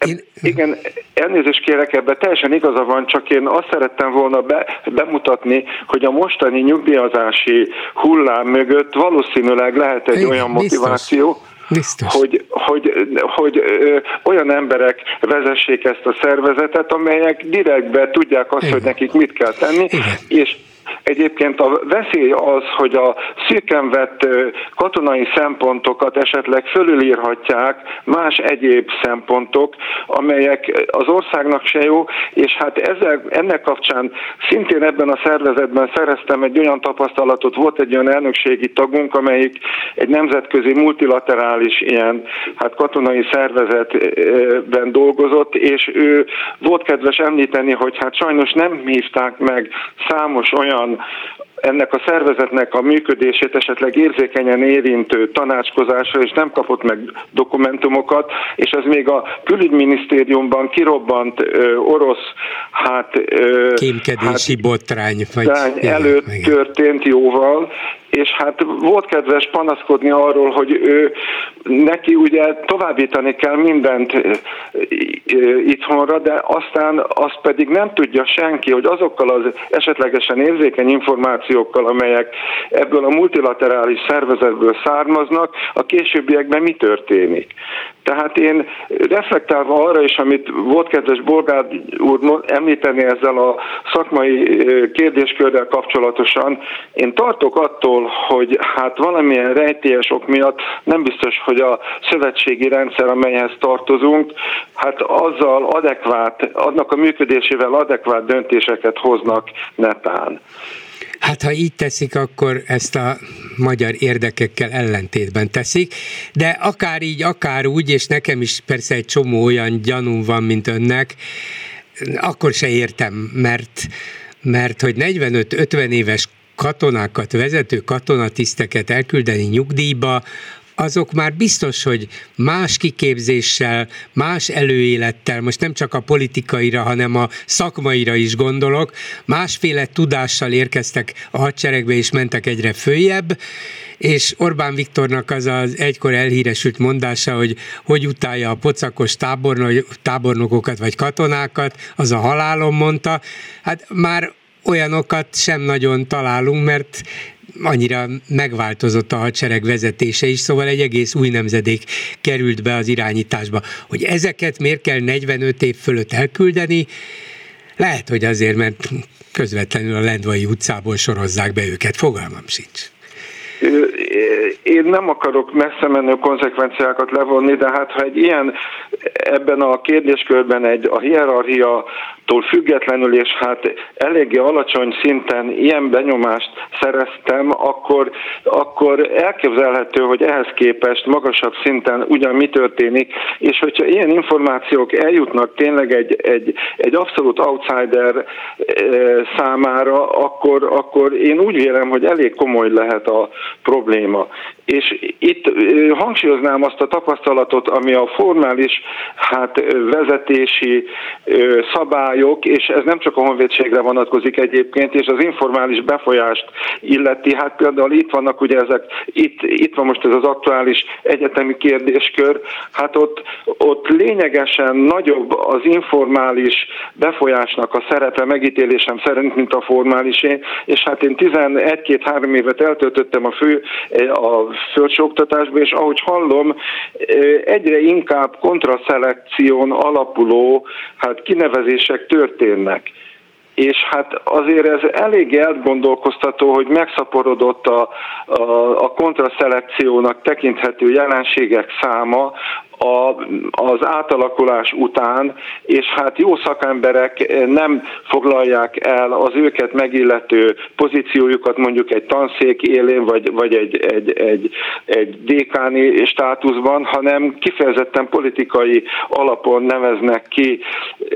Én... Igen, elnézést kérek ebbe, teljesen igaza van, csak én azt szerettem volna be, bemutatni, hogy a mostani nyugdíjazási hullám mögött valószínűleg lehet egy Igen, olyan motiváció, biztos. Biztos. Hogy, hogy, hogy ö, olyan emberek vezessék ezt a szervezetet, amelyek direktbe tudják azt, Igen. hogy nekik mit kell tenni, Igen. és Egyébként a veszély az, hogy a szűken vett katonai szempontokat esetleg fölülírhatják más egyéb szempontok, amelyek az országnak se jó, és hát ezzel, ennek kapcsán szintén ebben a szervezetben szereztem egy olyan tapasztalatot, volt egy olyan elnökségi tagunk, amelyik egy nemzetközi multilaterális ilyen hát katonai szervezetben dolgozott, és ő volt kedves említeni, hogy hát sajnos nem hívták meg számos olyan olyan ennek a szervezetnek a működését esetleg érzékenyen érintő tanácskozásra, és nem kapott meg dokumentumokat, és ez még a külügyminisztériumban kirobbant ö, orosz hát, ö, kémkedési hát, botrány vagy előtt igen, történt jóval, és hát volt kedves panaszkodni arról, hogy ő neki ugye továbbítani kell mindent itthonra, de aztán azt pedig nem tudja senki, hogy azokkal az esetlegesen érzékeny információkkal, amelyek ebből a multilaterális szervezetből származnak, a későbbiekben mi történik. Tehát én reflektálva arra is, amit volt kedves Bolgár úr említeni ezzel a szakmai kérdéskörrel kapcsolatosan, én tartok attól, hogy hát valamilyen rejtélyes ok miatt nem biztos, hogy a szövetségi rendszer, amelyhez tartozunk, hát azzal adekvát, annak a működésével adekvát döntéseket hoznak netán. Hát ha így teszik, akkor ezt a magyar érdekekkel ellentétben teszik, de akár így, akár úgy, és nekem is persze egy csomó olyan gyanúm van, mint önnek, akkor se értem, mert mert hogy 45-50 éves katonákat, vezető katonatiszteket elküldeni nyugdíjba, azok már biztos, hogy más kiképzéssel, más előélettel, most nem csak a politikaira, hanem a szakmaira is gondolok, másféle tudással érkeztek a hadseregbe és mentek egyre följebb, és Orbán Viktornak az az egykor elhíresült mondása, hogy hogy utálja a pocakos tábornokokat vagy katonákat, az a halálom mondta, hát már olyanokat sem nagyon találunk, mert annyira megváltozott a hadsereg vezetése is, szóval egy egész új nemzedék került be az irányításba. Hogy ezeket miért kell 45 év fölött elküldeni, lehet, hogy azért, mert közvetlenül a Lendvai utcából sorozzák be őket, fogalmam sincs. Én nem akarok messze menő konzekvenciákat levonni, de hát ha egy ilyen ebben a kérdéskörben egy a hierarchia tól függetlenül, és hát eléggé alacsony szinten ilyen benyomást szereztem, akkor, akkor elképzelhető, hogy ehhez képest magasabb szinten ugyan mi történik, és hogyha ilyen információk eljutnak tényleg egy, egy, egy abszolút outsider eh, számára, akkor, akkor én úgy vélem, hogy elég komoly lehet a probléma. És itt hangsúlyoznám azt a tapasztalatot, ami a formális hát, vezetési szabály, szabályok, és ez nem csak a honvédségre vonatkozik egyébként, és az informális befolyást illeti. Hát például itt vannak ugye ezek, itt, itt van most ez az aktuális egyetemi kérdéskör, hát ott, ott lényegesen nagyobb az informális befolyásnak a szerepe megítélésem szerint, mint a formálisé, és hát én 11-2-3 évet eltöltöttem a fő a földsőoktatásban, és ahogy hallom, egyre inkább kontraszelekción alapuló hát kinevezések történnek. és hát azért ez elég elgondolkoztató, hogy megszaporodott a, a, a kontraszelekciónak tekinthető jelenségek száma, a, az átalakulás után, és hát jó szakemberek nem foglalják el az őket megillető pozíciójukat mondjuk egy tanszék élén, vagy, vagy egy, egy, egy, egy dékáni státuszban, hanem kifejezetten politikai alapon neveznek ki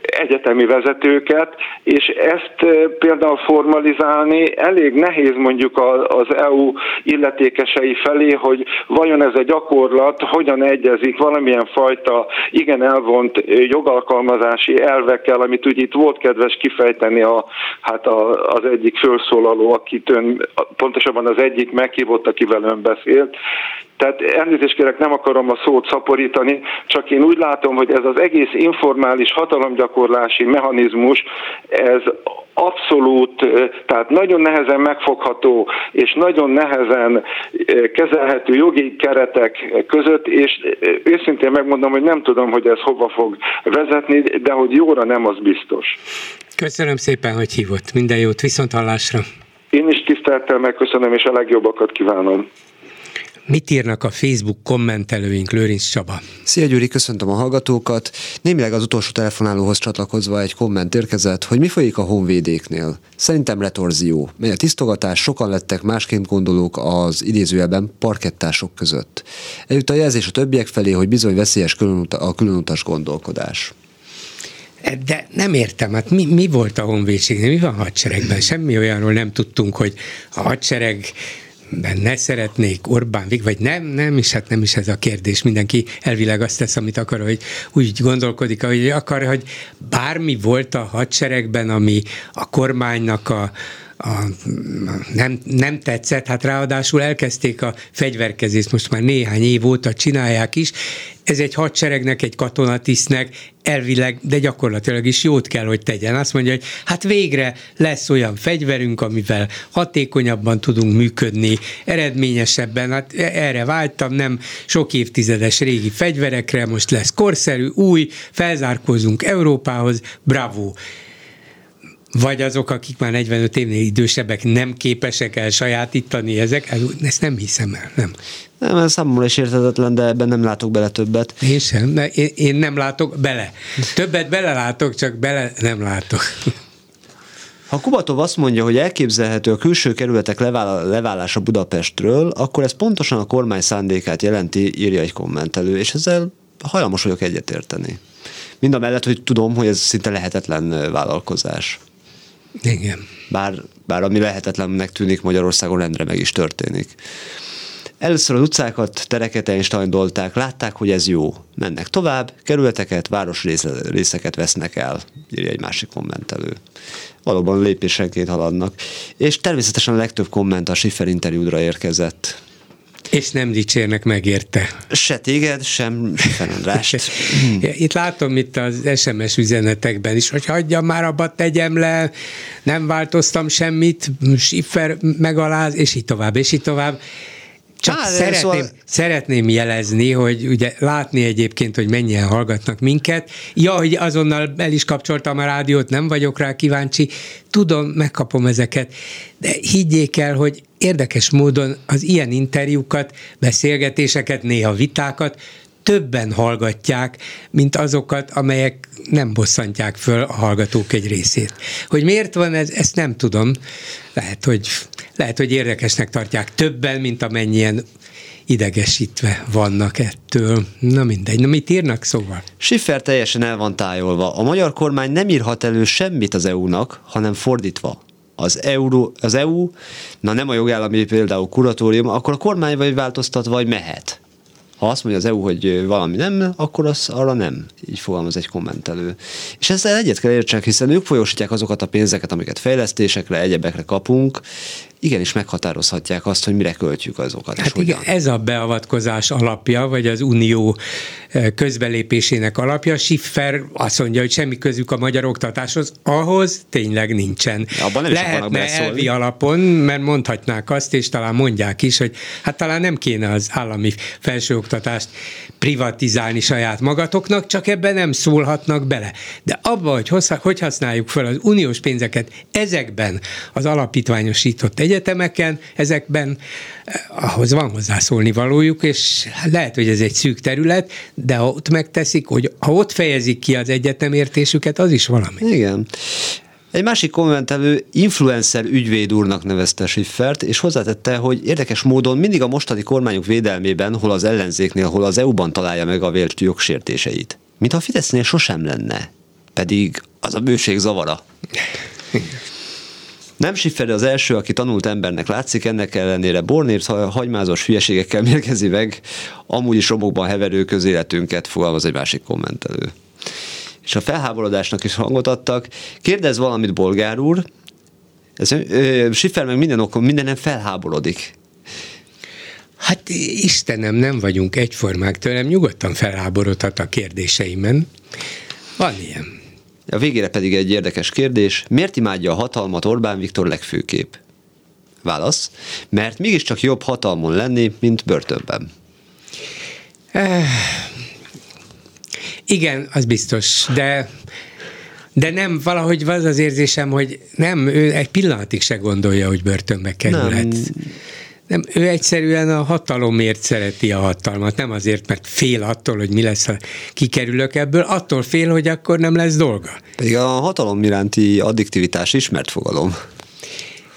egyetemi vezetőket, és ezt eh, például formalizálni elég nehéz mondjuk az EU illetékesei felé, hogy vajon ez a gyakorlat hogyan egyezik valami valamilyen fajta igen elvont jogalkalmazási elvekkel, amit ugye itt volt kedves kifejteni a, hát a, az egyik felszólaló, akit ön, pontosabban az egyik meghívott, akivel ön beszélt, tehát elnézést kérek, nem akarom a szót szaporítani, csak én úgy látom, hogy ez az egész informális hatalomgyakorlási mechanizmus, ez abszolút, tehát nagyon nehezen megfogható és nagyon nehezen kezelhető jogi keretek között, és őszintén megmondom, hogy nem tudom, hogy ez hova fog vezetni, de hogy jóra nem, az biztos. Köszönöm szépen, hogy hívott. Minden jót, viszont hallásra. Én is tiszteltel megköszönöm, és a legjobbakat kívánom. Mit írnak a Facebook kommentelőink, Lőrinc Csaba? Szia Gyuri, köszöntöm a hallgatókat. Némileg az utolsó telefonálóhoz csatlakozva egy komment érkezett, hogy mi folyik a honvédéknél. Szerintem retorzió, mely a tisztogatás sokan lettek másként gondolók az idézőjelben parkettások között. Eljut a jelzés a többiek felé, hogy bizony veszélyes a különutas gondolkodás. De nem értem, hát mi, mi volt a honvédségnél, mi van a hadseregben? Semmi olyanról nem tudtunk, hogy a hadsereg ne szeretnék Orbán Vig, vagy nem, nem is, hát nem is ez a kérdés. Mindenki elvileg azt tesz, amit akar, hogy úgy gondolkodik, hogy akar, hogy bármi volt a hadseregben, ami a kormánynak a, a, nem, nem tetszett, hát ráadásul elkezdték a fegyverkezést, most már néhány év óta csinálják is. Ez egy hadseregnek, egy katonatisztnek elvileg, de gyakorlatilag is jót kell, hogy tegyen. Azt mondja, hogy hát végre lesz olyan fegyverünk, amivel hatékonyabban tudunk működni, eredményesebben, hát erre váltam, nem sok évtizedes régi fegyverekre, most lesz korszerű, új, felzárkózunk Európához, bravo! Vagy azok, akik már 45 évnél idősebbek nem képesek el sajátítani ezek, ezt nem hiszem el, nem. Nem, ez számomra is érthetetlen, de ebben nem látok bele többet. Én sem, de én, én nem látok bele. Többet belelátok, csak bele nem látok. Ha Kubatov azt mondja, hogy elképzelhető a külső kerületek leválása Budapestről, akkor ez pontosan a kormány szándékát jelenti, írja egy kommentelő, és ezzel hajlamos vagyok egyetérteni. Mind a mellett, hogy tudom, hogy ez szinte lehetetlen vállalkozás. Igen. Bár, bár ami lehetetlennek tűnik Magyarországon, rendre meg is történik. Először az utcákat, tereket einsteindolták, látták, hogy ez jó. Mennek tovább, kerületeket, városrészeket vesznek el, írja egy másik kommentelő. Valóban lépésenként haladnak. És természetesen a legtöbb komment a Schiffer interjúdra érkezett. És nem dicsérnek meg érte. Se téged, sem Andrást. itt látom itt az SMS üzenetekben is, hogy hagyjam már abba, tegyem le, nem változtam semmit, Schiffer megaláz, és így tovább, és így tovább. Csak Á, szeretném, szóval... szeretném jelezni, hogy ugye látni egyébként, hogy mennyien hallgatnak minket. Ja, hogy azonnal el is kapcsoltam a rádiót, nem vagyok rá kíváncsi. Tudom, megkapom ezeket, de higgyék el, hogy érdekes módon az ilyen interjúkat, beszélgetéseket, néha vitákat többen hallgatják, mint azokat, amelyek nem bosszantják föl a hallgatók egy részét. Hogy miért van ez, ezt nem tudom. Lehet, hogy, lehet, hogy érdekesnek tartják többen, mint amennyien idegesítve vannak ettől. Na mindegy, na mit írnak szóval? Schiffer teljesen el van tájolva. A magyar kormány nem írhat elő semmit az EU-nak, hanem fordítva az, Euró, az EU, na nem a jogállami például kuratórium, akkor a kormány vagy változtat, vagy mehet. Ha azt mondja az EU, hogy valami nem, akkor az arra nem. Így fogalmaz egy kommentelő. És ezzel egyet kell értsenek, hiszen ők folyósítják azokat a pénzeket, amiket fejlesztésekre, egyebekre kapunk, igenis meghatározhatják azt, hogy mire költjük azokat. Hát igen, ez a beavatkozás alapja, vagy az unió eh, közbelépésének alapja. Schiffer azt mondja, hogy semmi közük a magyar oktatáshoz, ahhoz tényleg nincsen. Abban nem Lehetne elvi alapon, mert mondhatnák azt, és talán mondják is, hogy hát talán nem kéne az állami felsőoktatást privatizálni saját magatoknak, csak ebben nem szólhatnak bele. De abban, hogy, hogy használjuk fel az uniós pénzeket ezekben az alapítványosított egyetemeken, ezekben eh, ahhoz van hozzászólni valójuk, és lehet, hogy ez egy szűk terület, de ha ott megteszik, hogy ha ott fejezik ki az egyetemértésüket, az is valami. Igen. Egy másik kommentelő influencer ügyvéd úrnak nevezte Schiffert, és hozzátette, hogy érdekes módon mindig a mostani kormányok védelmében, hol az ellenzéknél, hol az EU-ban találja meg a vélt jogsértéseit. Mint a Fidesznél sosem lenne. Pedig az a bőség zavara. Nem Schiffer az első, aki tanult embernek látszik, ennek ellenére bornért hagymázos hülyeségekkel mérgezi meg, amúgy is romokban heverő közéletünket, fogalmaz egy másik kommentelő és a felháborodásnak is hangot adtak. Kérdez valamit, bolgár úr, ez, ö, Schiffer meg minden okon, mindenem felháborodik. Hát Istenem, nem vagyunk egyformák tőlem, nyugodtan felháborodhat a kérdéseimen. Van ilyen. A végére pedig egy érdekes kérdés. Miért imádja a hatalmat Orbán Viktor legfőkép? Válasz. Mert mégiscsak jobb hatalmon lenni, mint börtönben. Eh, igen, az biztos, de de nem, valahogy az az érzésem, hogy nem, ő egy pillanatig se gondolja, hogy börtönbe kerülhet. Nem. Nem, ő egyszerűen a hatalomért szereti a hatalmat, nem azért, mert fél attól, hogy mi lesz, ha kikerülök ebből, attól fél, hogy akkor nem lesz dolga. Pedig a hatalom iránti addiktivitás ismert fogalom.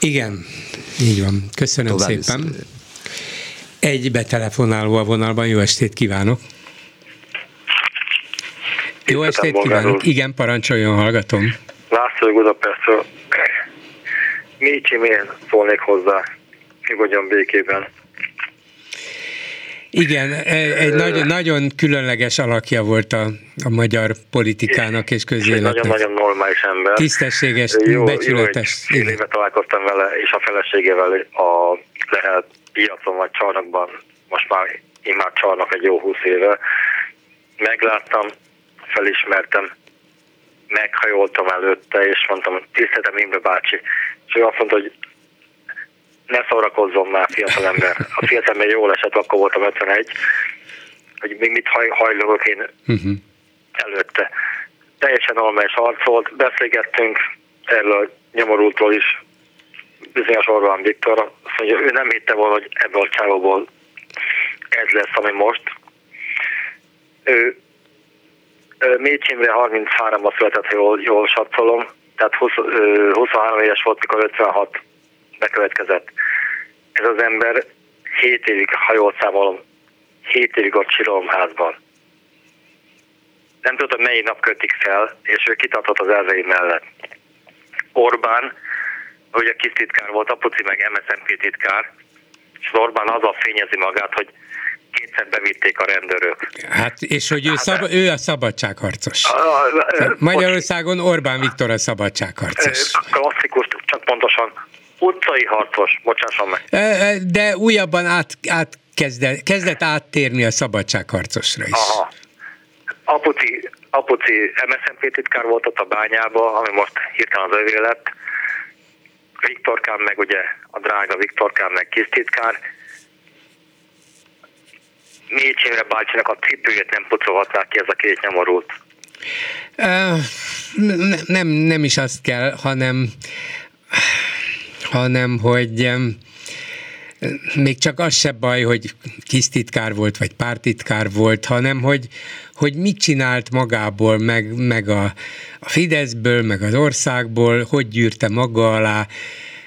Igen, így van. Köszönöm Tovább szépen. Egy betelefonáló a vonalban, jó estét kívánok! Jó estét kívánok! Igen, parancsoljon, hallgatom. László Budapestről. Mécsi milyen szólnék hozzá, nyugodjon békében. Igen, e, egy nagyon, nagyon különleges alakja volt a, a magyar politikának és közéletnek. Nagyon-nagyon normális ember. Tisztességes, jó, becsületes. Jó, én találkoztam vele és a feleségével a lehet piacon vagy csarnokban, most már én már csarnok egy jó húsz éve. Megláttam, felismertem, meghajoltam előtte, és mondtam, tiszteltem Imre bácsi. És ő azt mondta, hogy ne szórakozzon már, fiatalember. A fiatalember jól esett, akkor voltam 51, hogy még mit haj, hajlogok én uh-huh. előtte. Teljesen normális harcolt, beszélgettünk erről a nyomorultól is, bizonyos Orbán Viktor, azt mondja, ő nem hitte volna, hogy ebből a csávóból ez lesz, ami most. Ő Mécsimre 33-ban született, ha jól, jól satszolom, tehát 20, 23 éves volt, mikor 56 bekövetkezett. Ez az ember 7 évig, ha jól számolom, 7 évig ott Siromházban. Nem tudom, melyik nap kötik fel, és ő kitartott az elvei mellett. Orbán, ugye kis titkár volt, Apuci meg MSZNP titkár, és Orbán azzal fényezi magát, hogy kétszer bevitték a rendőrök. Hát, és hogy ő, hát, szab, ő a szabadságharcos. Magyarországon Orbán Viktor a szabadságharcos. Klasszikus, csak pontosan utcai harcos, bocsásson meg. De újabban át, át kezdett, kezdett áttérni a szabadságharcosra is. Aha. Apuci, Apuci MSZNP titkár volt ott a bányában, ami most hirtelen az övé lett. Viktorkám meg ugye a drága Viktorkám meg kis titkár, Mécsémre bácsinak a cipőjét nem pucolhatnák ki ez a két nyomorult. Uh, nem, nem is azt kell, hanem hanem, hogy még csak az se baj, hogy titkár volt, vagy pártitkár volt, hanem hogy, hogy mit csinált magából, meg, meg a, a Fideszből, meg az országból, hogy gyűrte maga alá,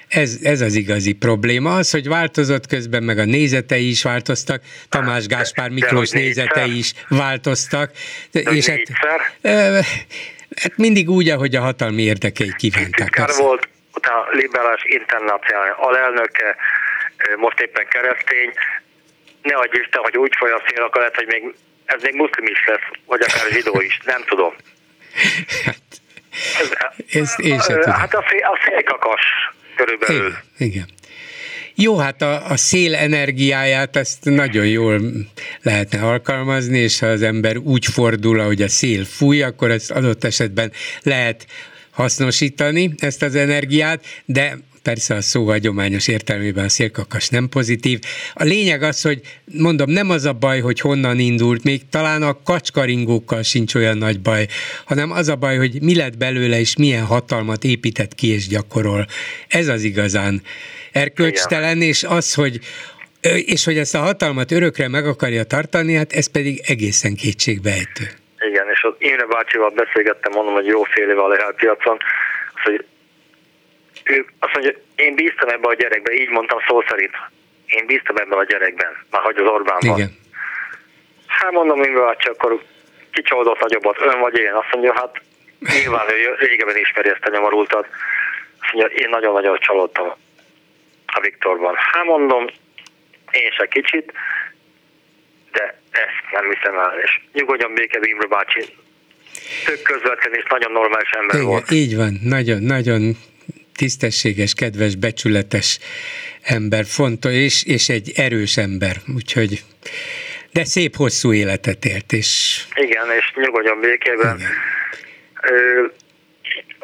ez, ez az igazi probléma. Az, hogy változott közben, meg a nézetei is változtak, Tamás Gáspár Miklós nézetei is változtak. De és hát, hát mindig úgy, ahogy a hatalmi érdekei kívánták. volt, utána liberális internacionális alelnöke, most éppen keresztény. Ne adj Isten, hogy úgy foly a szél, akkor lehet, hogy még ez még muszlim is lesz, vagy akár zsidó is, nem tudom. Hát, ez, én sem tudom. Hát a, fél, a félkakas körülbelül. Igen. igen. Jó, hát a, a szél energiáját ezt nagyon jól lehetne alkalmazni, és ha az ember úgy fordul, ahogy a szél fúj, akkor ezt adott esetben lehet hasznosítani ezt az energiát, de persze a szó hagyományos értelmében a szélkakas nem pozitív. A lényeg az, hogy mondom, nem az a baj, hogy honnan indult, még talán a kacskaringókkal sincs olyan nagy baj, hanem az a baj, hogy mi lett belőle, és milyen hatalmat épített ki és gyakorol. Ez az igazán erkölcstelen, és az, hogy és hogy ezt a hatalmat örökre meg akarja tartani, hát ez pedig egészen kétségbejtő. Igen, és az Imre bácsival beszélgettem, mondom, hogy jó fél éve a lehelpiacon, hogy ő azt mondja, én bíztam ebbe a gyerekbe, így mondtam szó szerint. Én bíztam ebben a gyerekben, már hogy az Orbánban. Igen. Hát mondom, Imre bácsi, akkor kicsodott nagyobbat, ön vagy én? Azt mondja, hát nyilván ő régebben ismeri ezt a nyomorultat. Azt mondja, én nagyon-nagyon csalódtam a Viktorban. Hát mondom, én se kicsit, ezt nem hiszem el. És nyugodjon béke Imre bácsi, tök közvetlen és nagyon normális ember Igen, volt. Így van, nagyon, nagyon tisztességes, kedves, becsületes ember, fontos, és, és egy erős ember, úgyhogy de szép hosszú életet élt, és... Igen, és nyugodjon békében. Igen. Ö,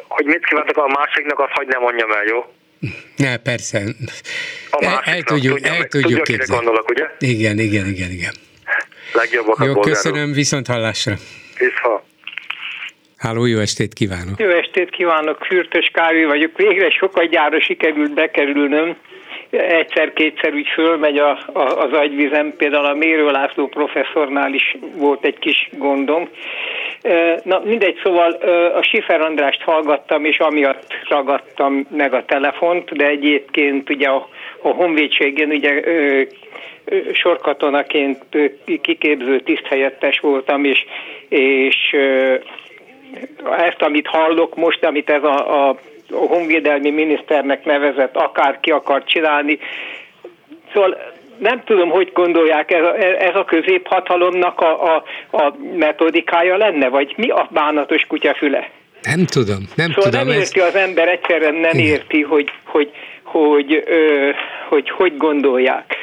hogy mit kívántok a másiknak, azt hagyd nem mondjam el, jó? Ne, persze. A el, el tudjuk, tudja, el tudjuk tudja, képzelni. gondolok, ugye? Igen, igen, igen, igen. Legjobbakat Jó, köszönöm, viszont hallásra. Vissza. Háló, jó estét kívánok! Jó estét kívánok, Fürtös Kávé vagyok. Végre sokat gyára sikerült bekerülnöm. Egyszer-kétszer úgy fölmegy a, a, az agyvizem, például a Mérő László professzornál is volt egy kis gondom. Na mindegy, szóval a Sifer Andrást hallgattam, és amiatt ragadtam meg a telefont, de egyébként ugye a, a honvédségen ugye sorkatonaként kiképző tiszthelyettes voltam, és, és ezt, amit hallok most, amit ez a, a honvédelmi miniszternek nevezett, akár ki akar csinálni, szóval nem tudom, hogy gondolják, ez a, ez a középhatalomnak a, a, a metodikája lenne, vagy mi a bánatos kutyafüle? Nem tudom, nem szóval tudom. nem érti ez... az ember, egyszerűen nem Igen. érti, hogy hogy, hogy, ö, hogy, hogy gondolják.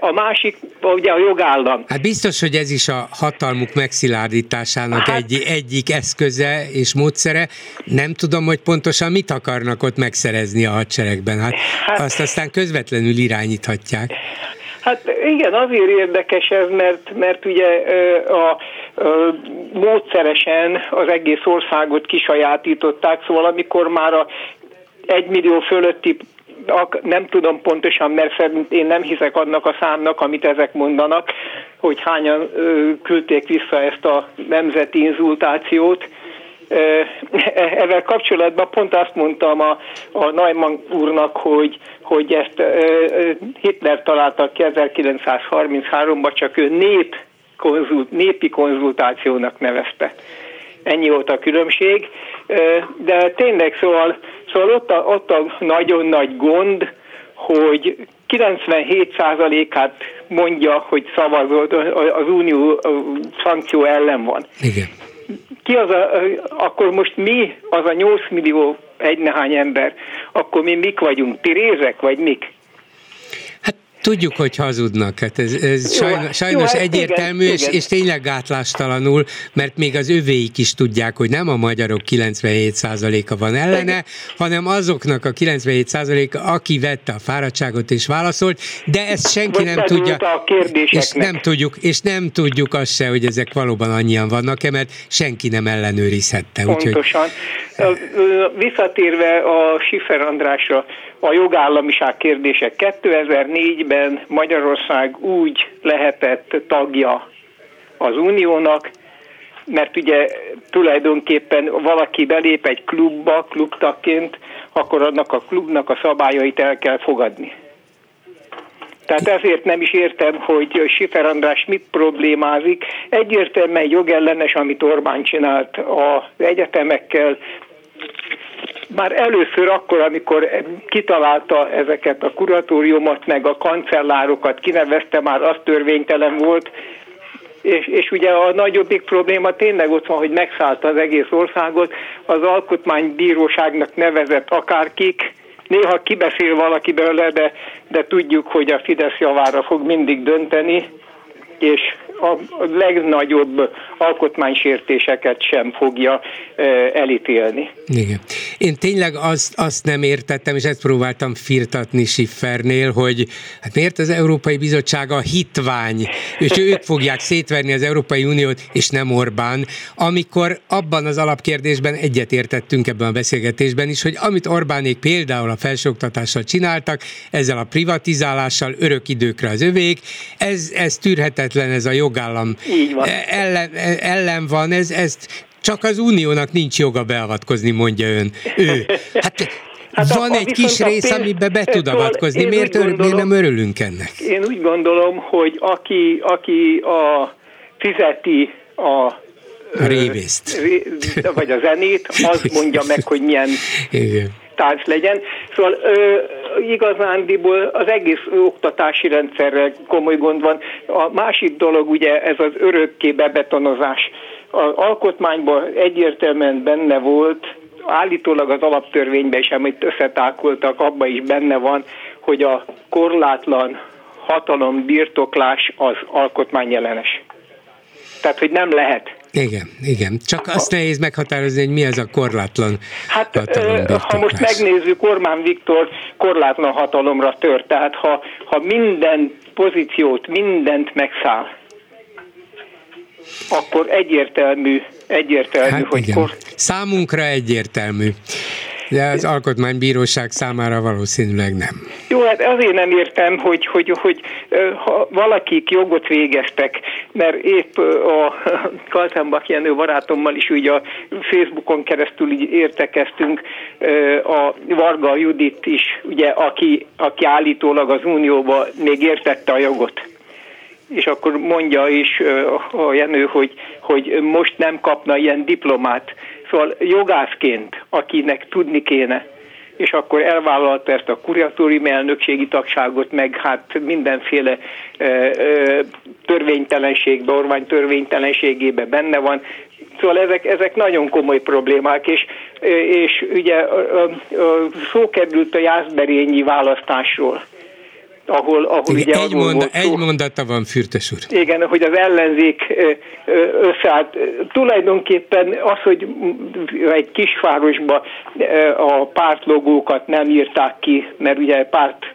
A másik, ugye a jogállam. Hát biztos, hogy ez is a hatalmuk megszilárdításának hát, egy, egyik eszköze és módszere. Nem tudom, hogy pontosan mit akarnak ott megszerezni a hadseregben. Hát, hát azt aztán közvetlenül irányíthatják. Hát igen, azért érdekes ez, mert, mert ugye a, a, módszeresen az egész országot kisajátították, szóval amikor már a egy millió fölötti nem tudom pontosan, mert szerint én nem hiszek annak a számnak, amit ezek mondanak, hogy hányan küldték vissza ezt a nemzeti inzultációt. Ezzel kapcsolatban pont azt mondtam a, a Neumann úrnak, hogy, hogy ezt Hitler találta ki 1933-ban, csak ő nép konzult, népi konzultációnak nevezte. Ennyi volt a különbség. De tényleg szóval Szóval ott a, ott a nagyon nagy gond, hogy 97%-át mondja, hogy szavazott, az unió szankció ellen van. Igen. Ki az a, akkor most mi, az a 8 millió egy nehány ember, akkor mi mik vagyunk, pirézek, vagy mik? Tudjuk, hogy hazudnak, hát ez, ez jó, sajnos, sajnos jó, hát egyértelmű, igen, és, igen. és tényleg gátlástalanul, mert még az övéik is tudják, hogy nem a magyarok 97%-a van ellene, hanem azoknak a 97%-a, aki vette a fáradtságot és válaszolt, de ezt senki Vagy nem tudja. És nem tudjuk, és nem tudjuk azt se, hogy ezek valóban annyian vannak-e, mert senki nem ellenőrizhette. Pontosan. Úgyhogy... Visszatérve a Sifer Andrásra, a jogállamiság kérdése. 2004-ben Magyarország úgy lehetett tagja az uniónak, mert ugye tulajdonképpen valaki belép egy klubba, klubtagként, akkor annak a klubnak a szabályait el kell fogadni. Tehát ezért nem is értem, hogy Sifer András mit problémázik. Egyértelműen jogellenes, amit Orbán csinált az egyetemekkel, már először akkor, amikor kitalálta ezeket a kuratóriumot, meg a kancellárokat kinevezte, már az törvénytelen volt, és, és ugye a nagyobbik probléma tényleg ott van, hogy megszállta az egész országot, az alkotmánybíróságnak nevezett akárkik, néha kibeszél valaki belőle, de, de tudjuk, hogy a Fidesz javára fog mindig dönteni, és a legnagyobb alkotmánysértéseket sem fogja elítélni. Igen. Én tényleg azt, azt nem értettem, és ezt próbáltam firtatni Schiffernél, hogy hát miért az Európai Bizottság a hitvány, és ők fogják szétverni az Európai Uniót, és nem Orbán, amikor abban az alapkérdésben egyetértettünk ebben a beszélgetésben is, hogy amit Orbánék például a felsőoktatással csináltak, ezzel a privatizálással örök időkre az övék, ez, ez tűrhetetlen, ez a jó jogállam Így van. Ellen, ellen van, ez, ezt csak az uniónak nincs joga beavatkozni, mondja ön. Ő. Hát Hát Van a, egy kis rész, pénz... amiben be tud avatkozni. Miért, gondolom, miért nem örülünk ennek? Én úgy gondolom, hogy aki, aki a, fizeti a a révészt. Vagy a zenét, az mondja meg, hogy milyen Igen legyen. Szóval ö, igazándiból az egész oktatási rendszerrel komoly gond van. A másik dolog ugye ez az örökké bebetonozás. Az alkotmányban egyértelműen benne volt, állítólag az alaptörvényben is, amit összetákoltak, abban is benne van, hogy a korlátlan hatalom birtoklás az alkotmányjelenes. Tehát, hogy nem lehet igen, igen. Csak azt nehéz meghatározni, hogy mi ez a korlátlan Hát ha most megnézzük, Orbán Viktor korlátlan hatalomra tört, tehát ha, ha minden pozíciót, mindent megszáll, akkor egyértelmű, egyértelmű, hát hogy igen. Kor... Számunkra egyértelmű. De az alkotmánybíróság számára valószínűleg nem. Jó, hát azért nem értem, hogy, hogy, hogy ha valakik jogot végeztek, mert épp a Kaltenbach Jenő barátommal is ugye a Facebookon keresztül így értekeztünk, a Varga Judit is, ugye, aki, aki állítólag az Unióba még értette a jogot és akkor mondja is a Jenő, hogy, hogy most nem kapna ilyen diplomát. Szóval jogászként, akinek tudni kéne, és akkor elvállalta ezt a kuriatórium elnökségi tagságot, meg hát mindenféle ö, ö, törvénytelenségbe, Orvány törvénytelenségébe benne van. Szóval ezek, ezek nagyon komoly problémák, és, és ugye a, a szó került a Jászberényi választásról ahol, ahol Igen, ugye egy, monda, egy mondata van, Fürtes úr. Igen, hogy az ellenzék összeállt. Tulajdonképpen az, hogy egy kisvárosba a pártlogókat nem írták ki, mert ugye párt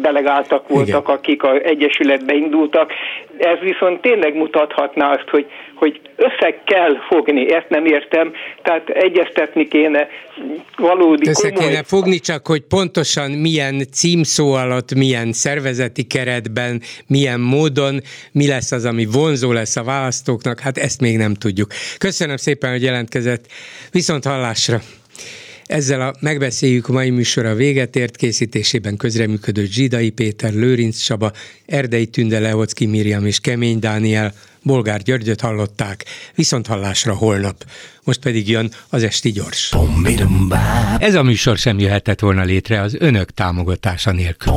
delegáltak voltak, Igen. akik a Egyesületbe indultak. Ez viszont tényleg mutathatná azt, hogy, hogy össze kell fogni, ezt nem értem, tehát egyeztetni kéne valódi Össze komoly... kéne fogni, csak hogy pontosan milyen címszó alatt, milyen szervezeti keretben, milyen módon, mi lesz az, ami vonzó lesz a választóknak, hát ezt még nem tudjuk. Köszönöm szépen, hogy jelentkezett. Viszont hallásra! Ezzel a megbeszéljük mai műsora véget ért készítésében közreműködő Zsidai Péter, Lőrinc Csaba, Erdei Tünde Lehocki Miriam és Kemény Dániel, Bolgár Györgyöt hallották, viszont hallásra holnap. Most pedig jön az Esti Gyors. Ez a műsor sem jöhetett volna létre az önök támogatása nélkül.